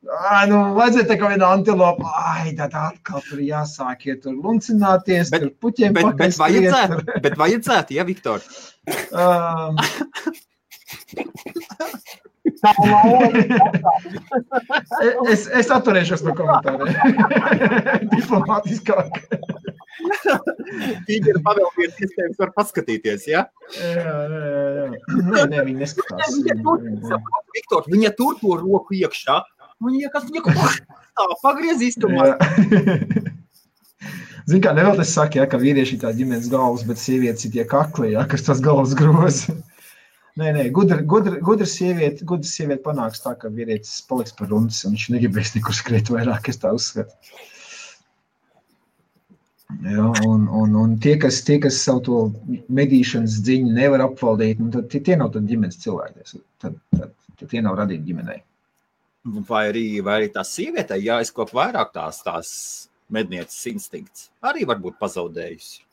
Speaker 4: Ai, nu, vajadzēja tā kā viena antilopa. Ai, tad atkal tur jāsāk iet tur luncināties,
Speaker 2: Bet-
Speaker 4: tur puķiem
Speaker 2: Bet, bet, vajadzētu, bet vajadzētu, ja, Viktor?
Speaker 4: Um. es, es atturēšos no komentāriem. Diplomātiskāk.
Speaker 2: Tīģeri pavēlties, iespējams, var paskatīties, ja?
Speaker 4: Jā, jā, jā. Nē, nē, viņi neskatās.
Speaker 2: Viņa tur, Viktor, viņa tur to roku iekšā. Viņa kas, viņa tā pagriezīs to
Speaker 4: Jā. Zini, kā nevēl tas saka, ja, ka vīrieši ir tā ģimenes galvas, bet sievietes ir tie kakli, ja, kas tas galvas grūs. Nē, nē, gudra, gudra, gudra sieviete, gudra sieviete panāks tā, ka vīrietis paliks par runas, un viņš negribēs nekur skriet vairāk, es tā uzskatu. Ja, un, un, un tie, kas, tie, kas savu to medīšanas dziņu nevar apvaldīt, nu, tad tie, tie nav tad ģimenes cilvēki. Tad, tad, tad tie nav radīti ģimenei.
Speaker 2: Vai arī, vai arī tā sieviete, kaut vairāk tās, tās mednieces instinkts, arī varbūt pazaudējusi.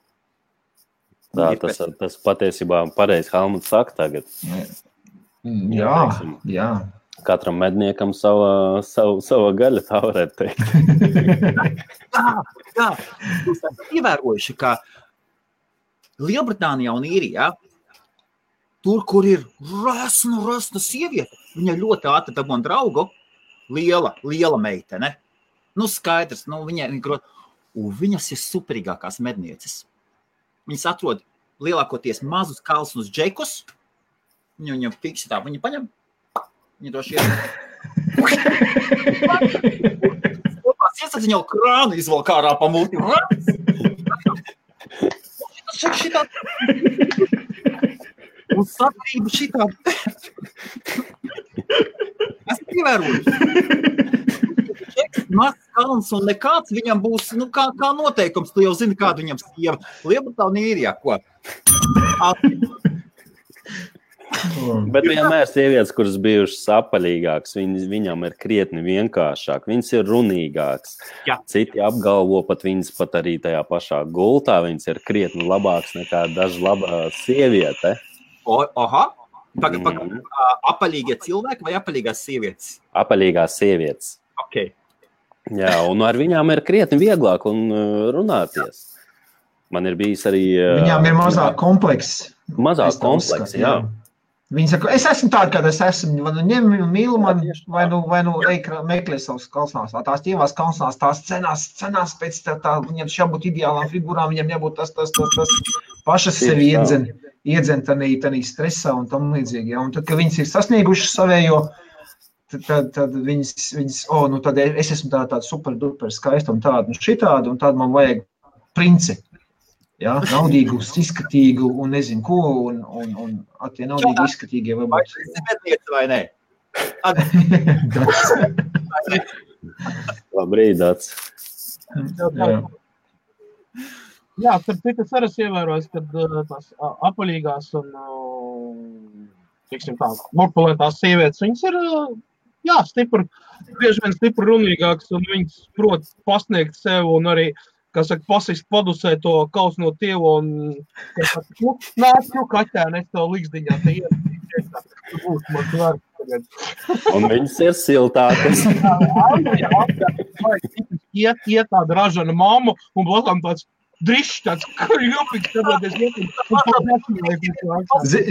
Speaker 3: Tā, tas, tas patiesībā pareizi Helmuts saka tagad.
Speaker 4: Mm,
Speaker 3: Jā,
Speaker 4: Jā,
Speaker 3: teiksim.
Speaker 4: jā.
Speaker 3: Katram medniekam sava, sava, sava gaļa, tā varētu teikt.
Speaker 2: Jā, jā. Jūs esat ievērojuši, ka Lielbritānijā un Īrijā, tur, kur ir rasna, rasna sieviete, viņa ļoti ātri dabūna draugu, liela, liela meitene. Nu, skaidrs, nu, viņa, viņa, un viņas ir superīgākās mednieces. Viņas atrod lielākoties mazus kalnus džekus. Viņa viņam fiksi tā, viņa paņem. Viņa droši vien. Iesaistīt jau krānu, izvelk ārā pa muti. Šitā. Un saprība šitā. Es ievēroju. Mazs kalns un nekāds viņam būs, nu, kā, kā noteikums. Tu jau zini, kāda viņam sieva. Lielbritānija ir, jā, ko?
Speaker 3: Bet vienmēr sievietes, kuras bijušas apaļīgākas, viņas, viņam ir krietni vienkāršāk, viņas ir runīgākas.
Speaker 2: Jā.
Speaker 3: Citi apgalvo, pat viņas pat arī tajā pašā gultā, viņas ir krietni labākas nekā dažas labas sievietes.
Speaker 2: O, aha. Pagaid, pagaid.
Speaker 3: Mhm.
Speaker 2: Apaļīgie cilvēki vai apaļīgās sievietes?
Speaker 3: Apaļīgās sievietes.
Speaker 2: Okay.
Speaker 3: Jā, un ar viņām ir krietni vieglāk un, uh, runāties. Man ir bijis arī. uh,
Speaker 4: Viņām ir mazāk komplekss.
Speaker 3: Mazāk komplekss,
Speaker 4: uzskatu,
Speaker 3: jā.
Speaker 4: Viņi saka, es esmu tāds, kāds es esmu. Vai nu ņem, mīlu man,
Speaker 3: tieši tā.
Speaker 4: vai nu, vai nu ej, meklē savus kalnās. Tās tīvās kalnās, tās cenās, cenās pēc tā, tā viņam jābūt ideālām figūrām, viņam jābūt tas, tas, tas, tas pašas sevi iedzen, iedzen tanī, tanī stresā un tam līdzīgi. Ja? Un tad, kad viņas ir sasniegušas savējo, tad, tad, tad viņas, viņas, o, nu tad es esmu tā, tāda super duper skaista un tāda un šitāda, un tad man vajag princi. Ja, naudīgu, izskatīgu, un nezinu, ko. Un, un, un at, tie naudīgi, izskatīgie
Speaker 2: Vai medniece vai nē?
Speaker 3: Labrīt, Dārts.
Speaker 4: Jā.
Speaker 1: Jā, starp citu, es arī esmu ievērojis, ka uh, tās uh, apaļīgās un, uh, teiksim tā, korpulentās sievietes, viņas ir, uh, jā, stipri, bieži vien stipri runīgākas un viņas prot pasniegt sev un arī, kā saka, pasist padusē to kaus no tievu un, saka, nu, nu, kaķēni, es tev līgzdiņā te iet, tu būsi man dārgs tagad.
Speaker 3: Un viņas ir siltākas.
Speaker 1: Iet, iet tāda ražana mamma un blakām tāds Drišs tāds, kur jopīgs, tāpēc es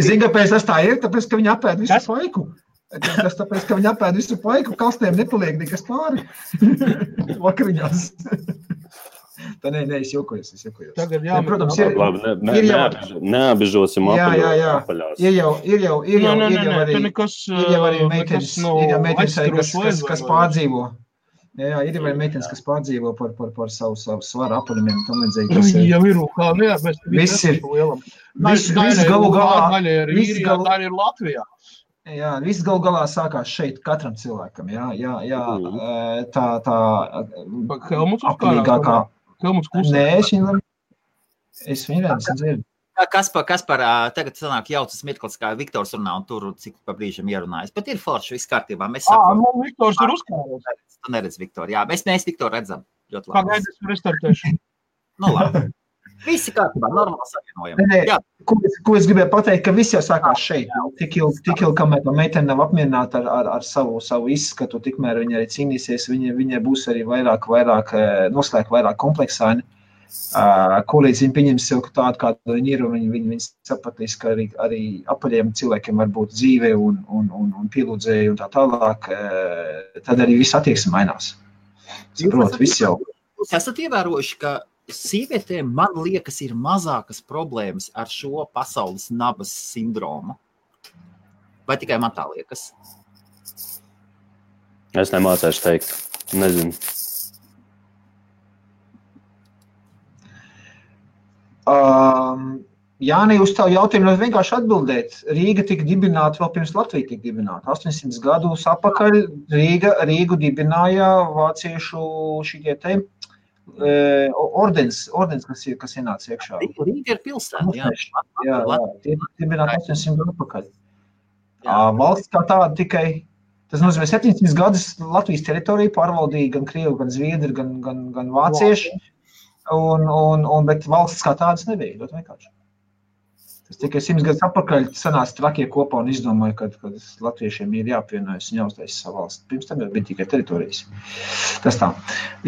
Speaker 4: Zini, kāpēc tas tā ir? Tāpēc, ka viņi apēd visu paiku. Tas tāpēc, ka viņi apēd visu paiku, kastēm nepaliek nekas pāri. Vakariņās. Tā nē, nē, es jokoju, es jokoju.
Speaker 1: Tagad jā,
Speaker 4: Ne, protams, ir,
Speaker 3: Labi, ne, ne,
Speaker 4: ir jau-
Speaker 3: neapbež- neapbežosim
Speaker 4: Jā, jā, jā.
Speaker 3: apaļās.
Speaker 4: ir jau, ir jau, ir jau,
Speaker 1: Nē, nē,
Speaker 4: ir
Speaker 1: nē,
Speaker 4: jau
Speaker 1: nē,
Speaker 4: arī,
Speaker 1: nekas,
Speaker 4: ir jau arī
Speaker 1: uh,
Speaker 4: meitenes,
Speaker 1: nav
Speaker 4: ir jau meitenes, kas, kas, kas pārdzīvo. Jā, jā, ir jau meitenes, kas pārdzīvo par, par, par savu, savu svaru apaļumiem un tam līdzīgi. Tas ir-
Speaker 1: jau ir kā, nu jā, mēs
Speaker 4: Viss ir-. Viss, viss galu galā,
Speaker 1: daļa ir Latvijā.
Speaker 4: Jā, viss galu galā sākās šeit katram cilvēkam, jā, jā, jā,
Speaker 3: Mhm.
Speaker 4: tā, tā
Speaker 1: Bet Helmuts klusē.
Speaker 4: Nē, es viņu, es viņu redzu, es dzirdu.
Speaker 2: Kas par, kas par tagad sanāk jaucas mirklis, kā Viktors runā, un tur cik pa brīžam ierunājas. Bet ir forši, viss kārtībā. Mēs saprotam,
Speaker 1: man Viktors ir uzkāros.
Speaker 2: tu neredz Viktoru. Jā, mēs, mēs Viktoru redzam. Ļoti labi.
Speaker 1: gaida es restartēšu.
Speaker 2: Nu, labi. Visi kārtībā, normāli savienojam.
Speaker 4: Nē, nē.
Speaker 2: Jā,
Speaker 4: Ko, ko es gribēju pateikt, ka viss jau sākās šeit. Tik ilgi, tik ilgi kamēr tā meitene nav apmierināta ar, ar, ar savu, savu izskatu, tikmēr viņa arī cīnīsies. Viņa, viņai būs arī vairāk, vairāk eh, noslēgt, vairāk kompleksaini. Uh, ko līdz viņi pieņems sev tādu, kāda viņi ir, un viņi, viņi, viņi sapratīs, ka arī, arī apaļiem cilvēkiem var būt dzīve un, un, un, un pielūdzēji un tā tālāk. Uh, tad arī viss attieksme mainās. Saprot, viss jau.
Speaker 2: Jūs esat ievērojuši, ka sievietēm, man liekas, ir mazākas problēmas ar šo pasaules nabas sindromu. Vai tikai man tā liekas?
Speaker 3: Es nemācēšu teikt. Nezinu.
Speaker 4: Um, Jāni, uz tavu jautājumu ļoti vienkārši atbildēt. Rīga tika dibināta vēl pirms Latvija tika dibināta. 800 gadus atpakaļ Rīga, Rīgu dibināja vāciešu šitie te e, ordens, ordens kas, ir, kas ienāca iekšā.
Speaker 2: Rīga ir pilsēta. Jā,
Speaker 4: Jā, jā, tie tika dibināti 800 gadu atpakaļ. Valsts kā tāda tikai, tas nozīmē 700 gadus Latvijas teritoriju pārvaldīja gan Krievi, gan Zviedri, gan, gan, gan Vācieši. Un, un, un, bet valsts kā tādas nebija. Ļoti vienkārši. Tas tikai simts gadus atpakaļ sanāca trakie kopā un izdomāja, ka, ka latviešiem ir jāapvienojas un jāuztais savu valsti. Pirms tam jau bija tikai teritorijas. Tas tā,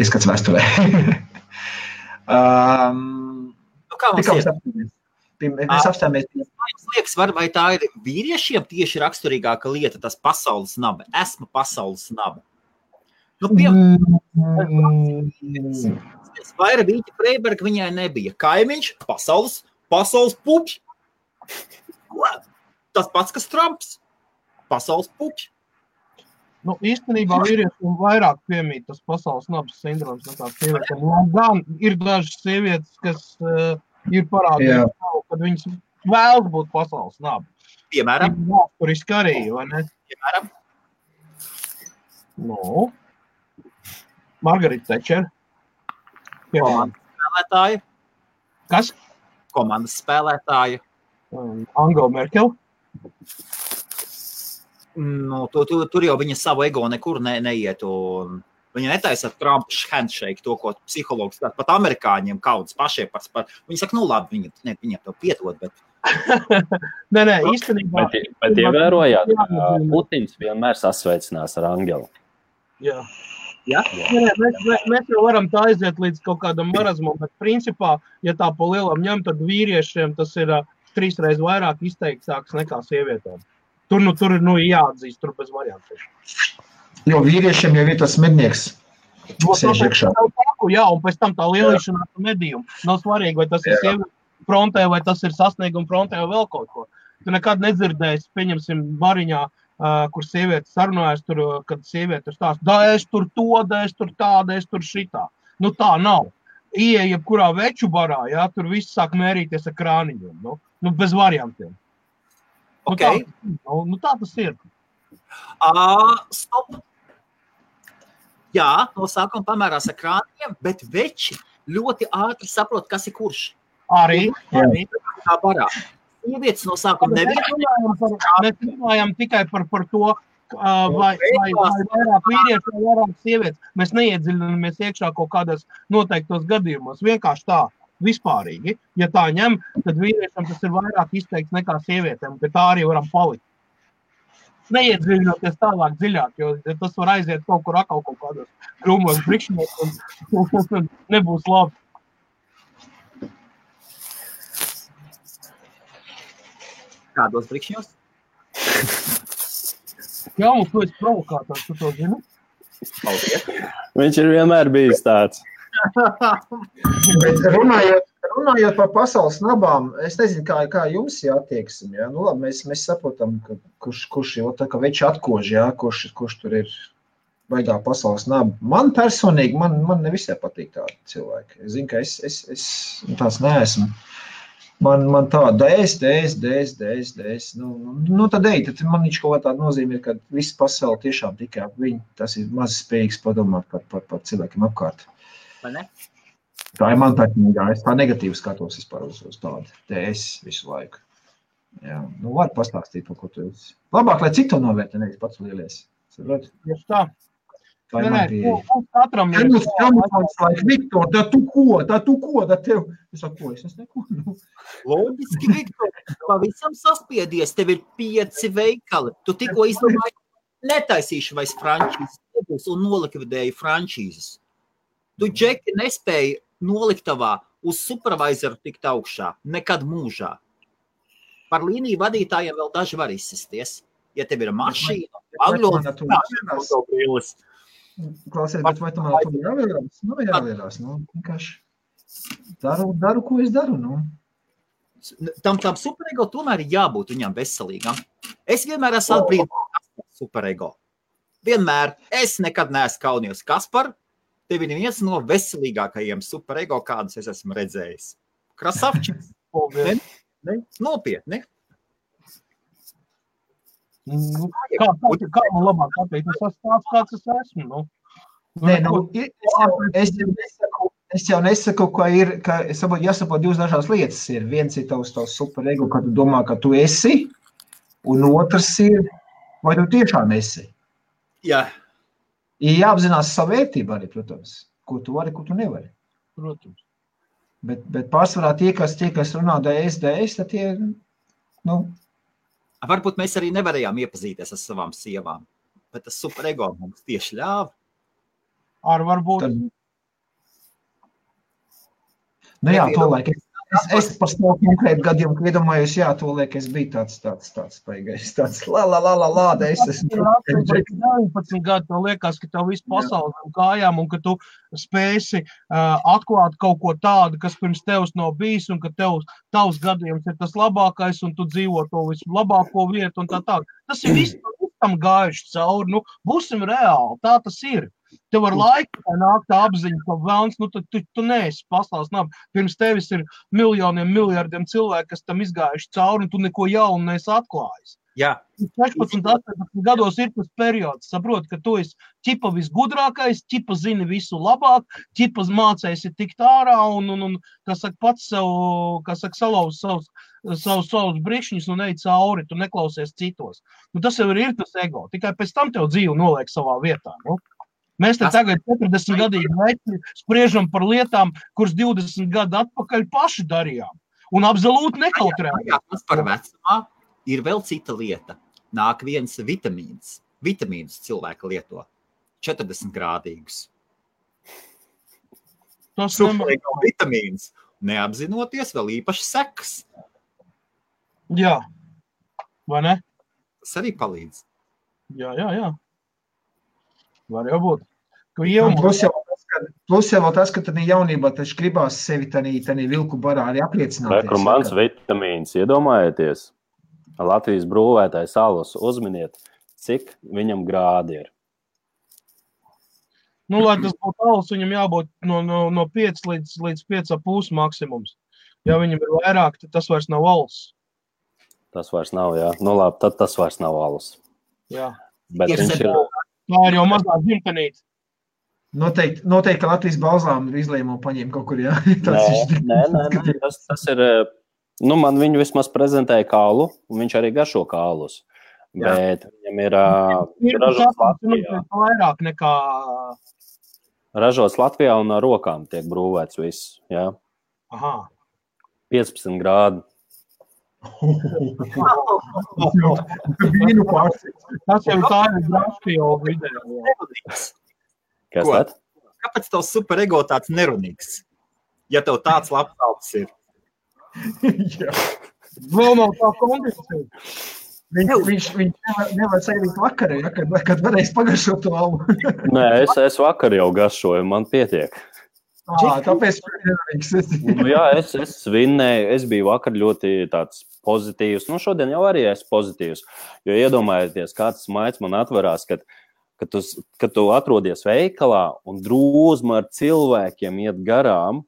Speaker 4: ieskats vēsturē. um,
Speaker 2: Nu, kā mums ir?
Speaker 4: Pie- Mēs apstāmies
Speaker 2: Jums liekas, var, vai tā ir vīriešiem tieši raksturīgāka lieta, tas pasaules naba? Esmu pasaules naba. Nu, piemēram, Vaira Vīķa Freiberga viņai nebija. Kaimiņš, pasaules, pasaules puķis. Tas pats, kas Trumps. Pasaules puķis.
Speaker 1: Nu, īstenībā vīriešiem vairāk piemīt tas pasaules nabas sindroms nekā sievietēm. Lai Gan ir dažas sievietes, kas uh, ir savu, kad viņas vēlas būt pasaules naba.
Speaker 2: Piemēram,
Speaker 1: Vēsturiski arī, vai ne?
Speaker 2: piemēram
Speaker 1: Nu, Margarita Tečer.
Speaker 2: komandas spēlētāja,
Speaker 1: Kas?
Speaker 2: komandas spēlētāja.
Speaker 1: Um, Angela Merkel.
Speaker 2: Nu, tu, tu, tur jau viņa savu ego nekur ne, neiet. un Viņa netaisa Trumpa handshake, to, ko psihologs saka. Pat amerikāņiem kaudzes pašiem par spēku. Viņi saka, nu labi, viņi, ne, viņiem to piedod, bet
Speaker 1: Nē, nē, īstenībā.
Speaker 3: Bet, bet ievērojāt, ka Putins vienmēr sasveicinās ar Angelu.
Speaker 1: Jā.
Speaker 2: Jā?
Speaker 1: Nē, nē, mēs, mēs, mēs jau varam tā aiziet līdz kaut kādam marazmam, bet principā, ja tā pa lielam ņem, tad vīriešiem tas ir uh, trīsreiz vairāk izteiktāks nekā sievietēm. Tur, nu, tur ir nu, jāatzīst, tur bez variantiem.
Speaker 4: Jo vīriešiem jau ir tas mednieks. Sēž iekšā.
Speaker 1: Jā, un pēc tam tā lielīšanās ar medījumu. Nav svarīgi, vai tas ir
Speaker 4: Jā.
Speaker 1: sievietes frontē, vai tas ir sasnieguma frontē, vai vēl kaut ko. Tu nekad nedzirdēsi, pieņemsim, bariņā, uh, kur sieviete sarunājas, tur, kad sieviete stāsta, da es tur to, da es tur tādu, es tur šitā. Nu tā nav. Ieja jebkurā veču barā, jā, tur viss sāk mērīties ar krāniņiem. Nu, nu bez variantiem. Nu,
Speaker 2: Ok.
Speaker 1: tā, nu, nu, tā tas ir.
Speaker 2: Uh, stop. Jā, no sākuma pamērās ar krāniem, bet veči ļoti ātri saprot, kas ir kurš.
Speaker 1: Arī. Arī.
Speaker 2: Tā parā. Sievietes no sākuma
Speaker 1: par- Mēs runājam tikai par, par to, uh, vai, vai, vai vairāk vīriešu vai vairāk sievietes. Mēs neiedziļināmies iekšā kaut kādos noteiktos gadījumos. Vienkārši tā, vispārīgi. Ja tā ņem, tad vīriešiem tas ir vairāk izteikts nekā sievietēm, bet tā arī varam palikt. Neiedziļinoties tālāk dziļāk, jo tas var aiziet kaut kur atkal kaut kādos grūmos brikšņos un, un, un nebūs labi.
Speaker 2: Kādos brikšņos?
Speaker 1: Jā, mums tas ir provokātors, tu to zini?
Speaker 2: Paldies.
Speaker 3: Viņš ir vienmēr bijis tāds.
Speaker 4: Bet runājot, runājot par pasaules nabām, es nezinu, kā, kā jums ir attieksme. Ja? Nu, labi, mēs, mēs saprotam, ka, kurš, kurš jau tā kā veči atkož, ja? kurš, kurš tur ir baigā pasaules naba. Man personīgi, man, man nevisai patīk tādi cilvēki. Es zinu, ka es, es, es tāds neesmu. Man, man tā, dēs, dēs, dēs, dēs, dēs. Nu, nu, nu tad ej, tad man viņš kaut kā tāda nozīmē, ka viss pasauli tiešām tikai ap viņu. Tas ir maz spējīgs padomāt par, par, par cilvēkiem apkārt.
Speaker 2: Ne?
Speaker 4: Tā ir man taisnība. Es tā negatīvi skatos vispār uz, uz tādu. Es visu laiku. Jā, nu var pastāstīt, par ko tu esi. Labāk, lai citi to novērtē, nevis pats lielies. Saprot?
Speaker 1: Tieši tā.
Speaker 4: Tā ir pieeja.
Speaker 1: mums katram ir
Speaker 4: Mums kamuflāts, lai Viktor, tā tu ko, tā tu ko, tā tev. Es saku, ko, es es neko. Nu.
Speaker 2: Loģiski, Viktor, pavisam saspiedies. Tev ir pieci veikali. Tu tikko izdomāji, netaisīšu vairs frančīzes un nolikvidēji frančīzes. Tu, Džeki, nespēji noliktavā uz supervisoru tikt augšā. Nekad mūžā. Par līniju vadītājiem vēl daži var izsisties. Ja tev ir mašīna,
Speaker 4: to jāvērās?
Speaker 2: valodas,
Speaker 4: Klausies, bet vai man tur jāvērās? Nu, jāvērās, nu, vienkārši daru, daru, ko es daru, nu.
Speaker 2: tam tam superego tomēr ir jābūt viņam veselīgam. Es vienmēr esmu atbrīvojis par superego. Vienmēr es nekad neesmu kaunies Kaspar. Tev ir viens no veselīgākajiem superego, kādus es esmu redzējis. Krasavčs.
Speaker 1: Paldies.
Speaker 2: Ne? Nopietni.
Speaker 1: Nu, Kā, kā, kā man labāk pateikt? Es esmu tāds, kāds es esmu. Nu. Nu,
Speaker 4: Nē, nu, es jau, es jau nesaku, es jau nesaku, ka ir, ka saprotu, jāsaprot divas dažādas lietas. Ir viens ir tavs, tavs superego, ka tu domā, ka tu esi, un otrs ir, vai tu tiešām esi.
Speaker 2: Jā,
Speaker 4: Ir jāapzinās savu vērtību arī, protams, ko tu vari, ko tu nevari.
Speaker 1: Protams.
Speaker 4: Bet, bet pārsvarā tie, kas, tie, kas runā DS, DS, tad tie, nu,
Speaker 2: varbūt mēs arī nevarējām iepazīties ar savām sievām. Bet tas superego mums tieši ļāva.
Speaker 1: Ar varbūt.
Speaker 4: tad, nu jā, to laik. Es, es par savu konkrētu gadījumu iedomājos, jā, to liek, es biju tāds, tāds, tāds paigais, tāds, la, la, la, la, la, da, es esmu.
Speaker 1: 19 gadi, tev liekas, ka tev viss pasaules zem kājām un ka tu spēsi uh, atklāt kaut ko tādu, kas pirms tevis nav bijis, un ka tev, tavs gadījums ir tas labākais, un tu dzīvo to vislabāko vietu, un tā tā. Tas ir viss tam gājuši cauri. Nu, būsim reāli, tā tas ir. Tev ar laiku nāk tā apziņa, ka vēlams, nu, tu, tu, tu neesi pasaules naba. Pirms tevis ir miljoniem, miljardiem cilvēku, kas tam izgājuši cauri, un tu neko jaunu neesi atklājis.
Speaker 2: Jā,
Speaker 1: 16, 18 gados ir tas periods, saprot, ka tu esi čipa visgudrākais, čipa zini visu labāk, čipa mācēsi tikt ārā un, un, un kas saka, pats sev, kas saka, salauz savus, savus, savus brīkšņus un ej cauri, tu neklausies citos. Nu, tas jau ir, ir tas ego, tikai pēc tam tev dzīve noliek savā vietā. Nu? Mēs te tagad 40 gadīgi veči spriežam par lietām, kuras 20 gadu atpakaļ paši darījām. Un absolūti nekautrējām.
Speaker 2: Jā, tas par vecumā ir vēl cita lieta. Nāk viens vitamīns. Vitamīnus cilvēki lieto 40 grādīgus.
Speaker 1: Tas
Speaker 2: Superīgo vitamīns. Neapzinoties vēl īpaši sekas.
Speaker 1: Jā, vai ne?
Speaker 2: Tas arī palīdz.
Speaker 1: Jā, jā, jā. Var jau būt. Jau
Speaker 4: Plus jau, tas, ka, plus jau tas, ka tad jaunībā taču gribās sevi tādā vilku barā arī apliecināt.
Speaker 3: Kur mans vitamīns, iedomājieties, Latvijas brūvētājs alus, uzminiet, cik viņam grādi ir.
Speaker 1: Nu, lai tas būtu alus, viņam jābūt no, no, no 5 līdz, līdz 5,5 maksimums. Ja viņam ir vairāk, tad tas vairs nav alus.
Speaker 3: Tas vairs nav, jā. Nu, labi, tad tas vairs nav alus.
Speaker 1: Jā.
Speaker 3: Bet
Speaker 2: Ir
Speaker 3: viņš ir.
Speaker 1: Tā ir jau mazā dzimtenīte.
Speaker 4: Noteikti, noteikti Latvijas balzām ir izlēmumu paņēma kaut kur. Jā.
Speaker 3: nē,
Speaker 4: Tas viņš-
Speaker 3: nē, nē, nē, tas, tas ir, eh, nu, man viņu vismaz prezentēja kālu, un viņš arī garšo kālus.
Speaker 2: Jā.
Speaker 3: Bet viņam ir ā,
Speaker 1: Ir
Speaker 3: ražots Latvijā.
Speaker 1: vairāk nekā.
Speaker 3: Ražots Latvijā un ar rokām tiek brūvēts viss. Jā.
Speaker 1: Aha.
Speaker 3: 15 grādi.
Speaker 1: Tas jau tā ir grafika jau vidē.
Speaker 3: Kas
Speaker 2: Ko?
Speaker 3: tad?
Speaker 2: Kāpēc tavs superego tāds nerunīgs? Ja tev tāds labs augs ir,
Speaker 4: Jā.
Speaker 1: Vēl nav tā kondīcija.
Speaker 4: Viņš, viņš, viņš nevar, nevar sēdēt vakarā, ja, kad, kad varēs pagaršot to alu.
Speaker 3: Nē, es, es vakar jau garšoju, man pietiek.
Speaker 4: Ā, Tāpēc
Speaker 3: Nu, jā, es, es svinēju, es biju vakar ļoti tāds pozitīvs. Nu, šodien jau arī esmu pozitīvs. Jo iedomājieties, kāds maigs man atverās, kad, kad, tu, kad tu atrodies veikalā un drūzma ar cilvēkiem iet garām.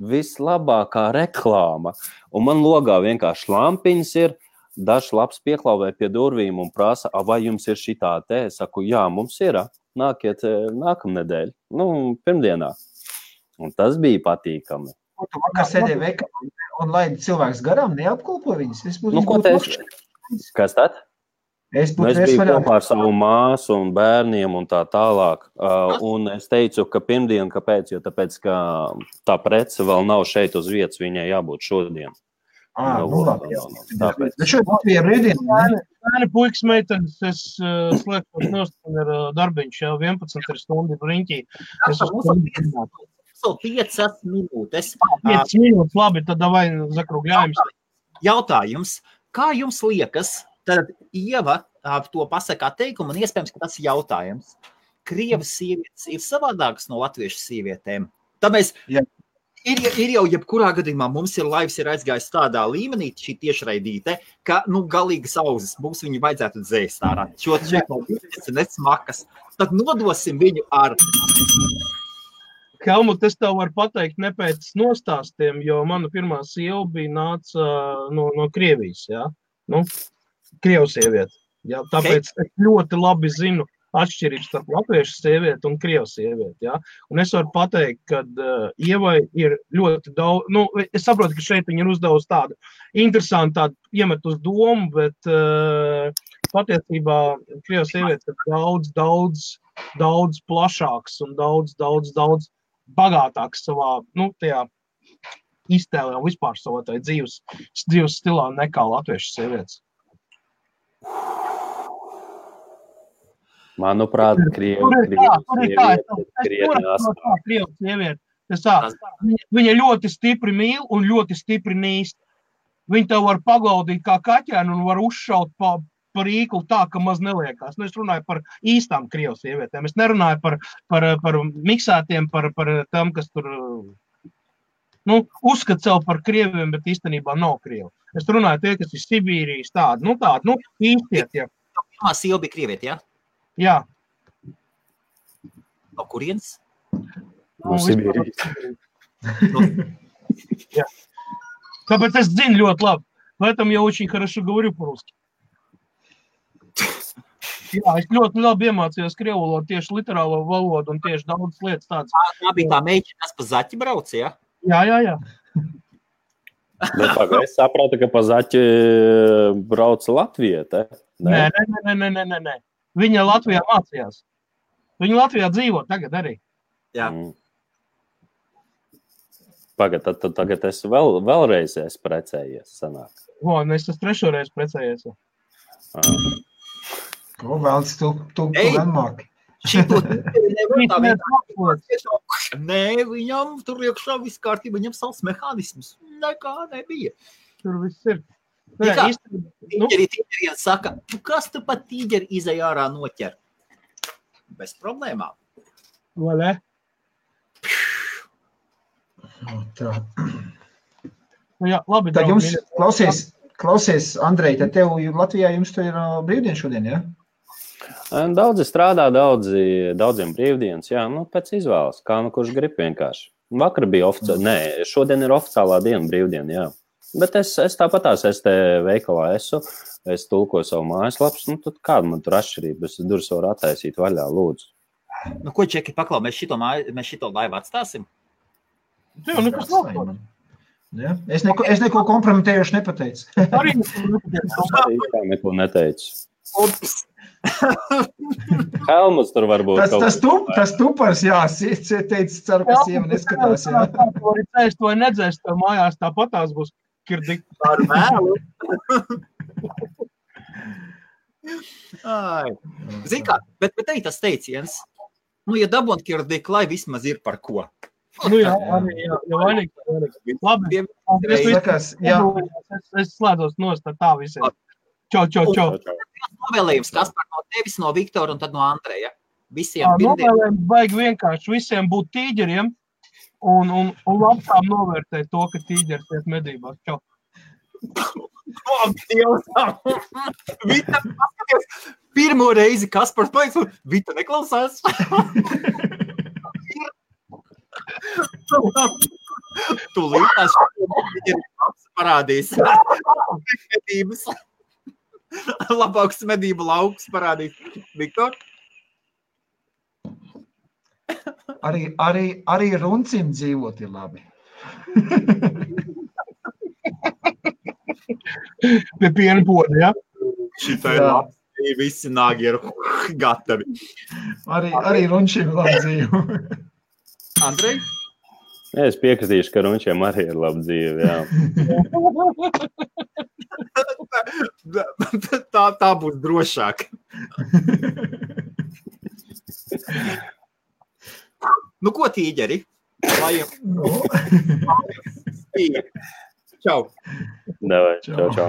Speaker 3: Vislabākā reklāma. Un man logā vienkārši lampiņas ir. Dažs labs pieklauvē pie durvīm un prasa, "A, vai jums ir šī tā te? Es saku, jā, mums ir. Nākiet eh, nākamnedēļ, nu, pirmdienā. Un tas bija patīkami.
Speaker 4: Tu vakar sēdēji veikalā un laidi cilvēks garām, neapkolpo viņus. Es
Speaker 3: Nu, ko teicu?
Speaker 4: iekšā.
Speaker 3: Kas tad?
Speaker 4: Es
Speaker 3: Nu, es biju
Speaker 4: vaļā.
Speaker 3: kopā ar savu māsu un bērniem un tā tālāk. Uh, un es teicu, ka pirmdien, kāpēc? Jo tāpēc, ka tā prece vēl nav šeit uz vietas, viņai jābūt šodien.
Speaker 4: Ā,
Speaker 3: Nu,
Speaker 4: nu, labi,
Speaker 3: nu, tāpēc.
Speaker 4: Bet šeit Latvijā brīvdiena. ne?
Speaker 1: Bērni, puikas, meitenes, es uh, slēgtos nost, man ir uh, darbiņš jau 11 ir stundu riņķī. Es esmu
Speaker 2: vēl vēl piecas minūtes.
Speaker 1: 5 minūtes, labi, tad davai zakrugļājums.
Speaker 2: Jautājums, kā jums liekas, tad Ieva ā, to pasakā teikumu, un iespējams, ka tas ir jautājums. Krievijas sievietes ir savādākas no latviešu sievietēm. Tā mēs
Speaker 4: Jā.
Speaker 2: Ir, ir jau jebkurā gadījumā mums ir laivs, ir aizgājis tādā līmenī, šī tiešraidīte, ka nu, galīgas auzas mums viņu vajadzētu dzēst ārā. Šo šeit no bites un smakas. Tad nodosim viņu ar
Speaker 1: Helmut, es tev varu pateikt, ne pēc nostāstiem, jo mana pirmā sieva bija nāca no, no Krievijas. Ja? Nu, Krievijas sieviete. Ja? Tāpēc es ļoti labi zinu atšķirības starp latviešu sievieti un krievu sievieti. Ja? Un es varu pateikt, ka uh, Ievai ir ļoti daudz, nu, es saprotu, ka šeit viņa ir uzdevusi tādu interesantu tādu iemet uz domu, bet uh, patiesībā krievas sievietes ir daudz, daudz, daudz plašāks un daudz, daudz, daudz bagātāks savā, nu, tajā iztēlē un vispār savā dzīves, dzīves stilā nekā latviešu sievietes.
Speaker 3: Manuprāt,
Speaker 1: viņa- ļoti stipri mīl un ļoti stipri nīst. Viņa tev var paglaudīt kā kaķēnu un var uzšaut pa, par īklu tā, ka maz neliekās. Nu, es runāju par īstām krievu sievietēm. Es nerunāju par, par, par miksētiem, par, par tam, kas tur nu, uzskata sev par krieviem, bet īstenībā nav krievi. Es runāju tie, kas ir Sibīrijas tādi, nu tādi, nu, īstie tie.
Speaker 2: pirmā sieva bija krieviete, ja?
Speaker 1: Jā.
Speaker 2: No kurienes?
Speaker 3: No
Speaker 1: Nu, vispār-
Speaker 3: Сибири.
Speaker 1: Я. Tāpēc es zinu ļoti labi. Поэтому я очень хорошо говорю по-русски. Jā, es ļoti labi iemācījos krievu valodu, tieši literālo valodu un tieši daudz lietas tādas.
Speaker 2: Tā, tā bija tā meitene, kas pa zaķi brauca, ja?
Speaker 1: Jā, jā, jā.
Speaker 3: Bet pagaid, es sapratu, ka pa zaķi brauca Latvijā.
Speaker 1: Nē, nē, nē, nē, nē, nē, nē. Viņa Latvijā mācījās. Viņa Latvijā dzīvo tagad arī.
Speaker 2: Jā.
Speaker 3: Mm. Pagaid, tad, tad tagad es vēl, vēlreiz esmu precējies. Sanāk.
Speaker 1: O, un es esmu trešo reizi precējies.
Speaker 3: Ah.
Speaker 4: Ko vēlas tu, tu, tu
Speaker 2: Ei!
Speaker 4: gan māki?
Speaker 2: Šito nevar tā vienkārši. Nē, viņam tur iekšā viss kārtībā, viņam savs mehānisms. Nekā nebija.
Speaker 1: Tur viss ir. Nē,
Speaker 2: Kā?
Speaker 1: īstenībā, nu,
Speaker 2: Tīģeri, tīģeri saka, "Nu, kas tu pat tīģeri izai ārā noķer? Bez problēmām.
Speaker 1: vai ne?
Speaker 4: O, Tā.
Speaker 1: Nu, jā, labi,
Speaker 4: Tad jums, klausies, klausies Andrej, tad tev Latvijā jums tur ir brīvdiena šodien, ja?
Speaker 3: Daudzi strādā, daudzi, daudziem brīvdienas, jā, nu, pēc izvēles, kā nu kurš grib vienkārši. Vakar bija oficiāli, nē, šodien ir oficiālā diena brīvdiena, jā. Bet es, es tāpatās, es te veikalā esmu, es tulkoju savu mājaslapu, nu, tad kāda man tur atšķirība? Es durvis varu attaisīt vaļā, lūdzu.
Speaker 2: Nu, ko, Čeki, paklau, mēs šito, māju, mēs šito laivu atstāsim?
Speaker 1: Jā, nu, kas nav?
Speaker 4: Ja? Es, neko, es neko kompromitējuši nepateicu.
Speaker 1: Arī
Speaker 3: neko neteicu. Helmuts tur varbūt
Speaker 4: Tas,
Speaker 3: kaut
Speaker 4: tas, tup, tas tupars, jā, es teicu, ceru, ka sieva neskatās. Jā.
Speaker 1: Tu vari cēst vai nedzēst, tev mājās tāpatās būs kirdik.
Speaker 2: Ar vēlu. Ai. Zini kā, bet, bet ir tas teiciens, nu, ja dabūnt kirdik, lai vismaz ir par ko.
Speaker 1: Nu, jā, arī jā, jau vainīgs. vainīgs. Labi,
Speaker 4: jā,
Speaker 1: Es, es slēdzos nost ar tā visiem. Čau, čau, čau.
Speaker 3: Čau.
Speaker 2: Novēlējums, kas par no tevis, no Viktora un tad no Andreja. Visiem.
Speaker 1: Novēlējums vajag vienkārši visiem būt tīģeriem un, un, un labāk novērtēt to, ka tīģeris iet medībās. Čau.
Speaker 2: Vita, pirmo reizi Kaspars un Vita neklausās. Tūlīt tās parādīs. Medības. Labāks medību lauks parādīs. Viktor?
Speaker 4: arī, arī, arī runcim dzīvot ir labi.
Speaker 1: Pie piena poda, ja?
Speaker 2: Šitai
Speaker 4: Jā.
Speaker 2: labi. Visi nāgi ir gatavi.
Speaker 4: Arī, arī runčiem ir labi dzīvot.
Speaker 2: Andrej?
Speaker 3: Es piekritīšu, ka runčiem arī ir laba dzīve. Jā.
Speaker 2: tā, tā būs drošāk. Nu, ko tīģeri? Lai jums bija. Čau!
Speaker 3: Davai, čau, čau.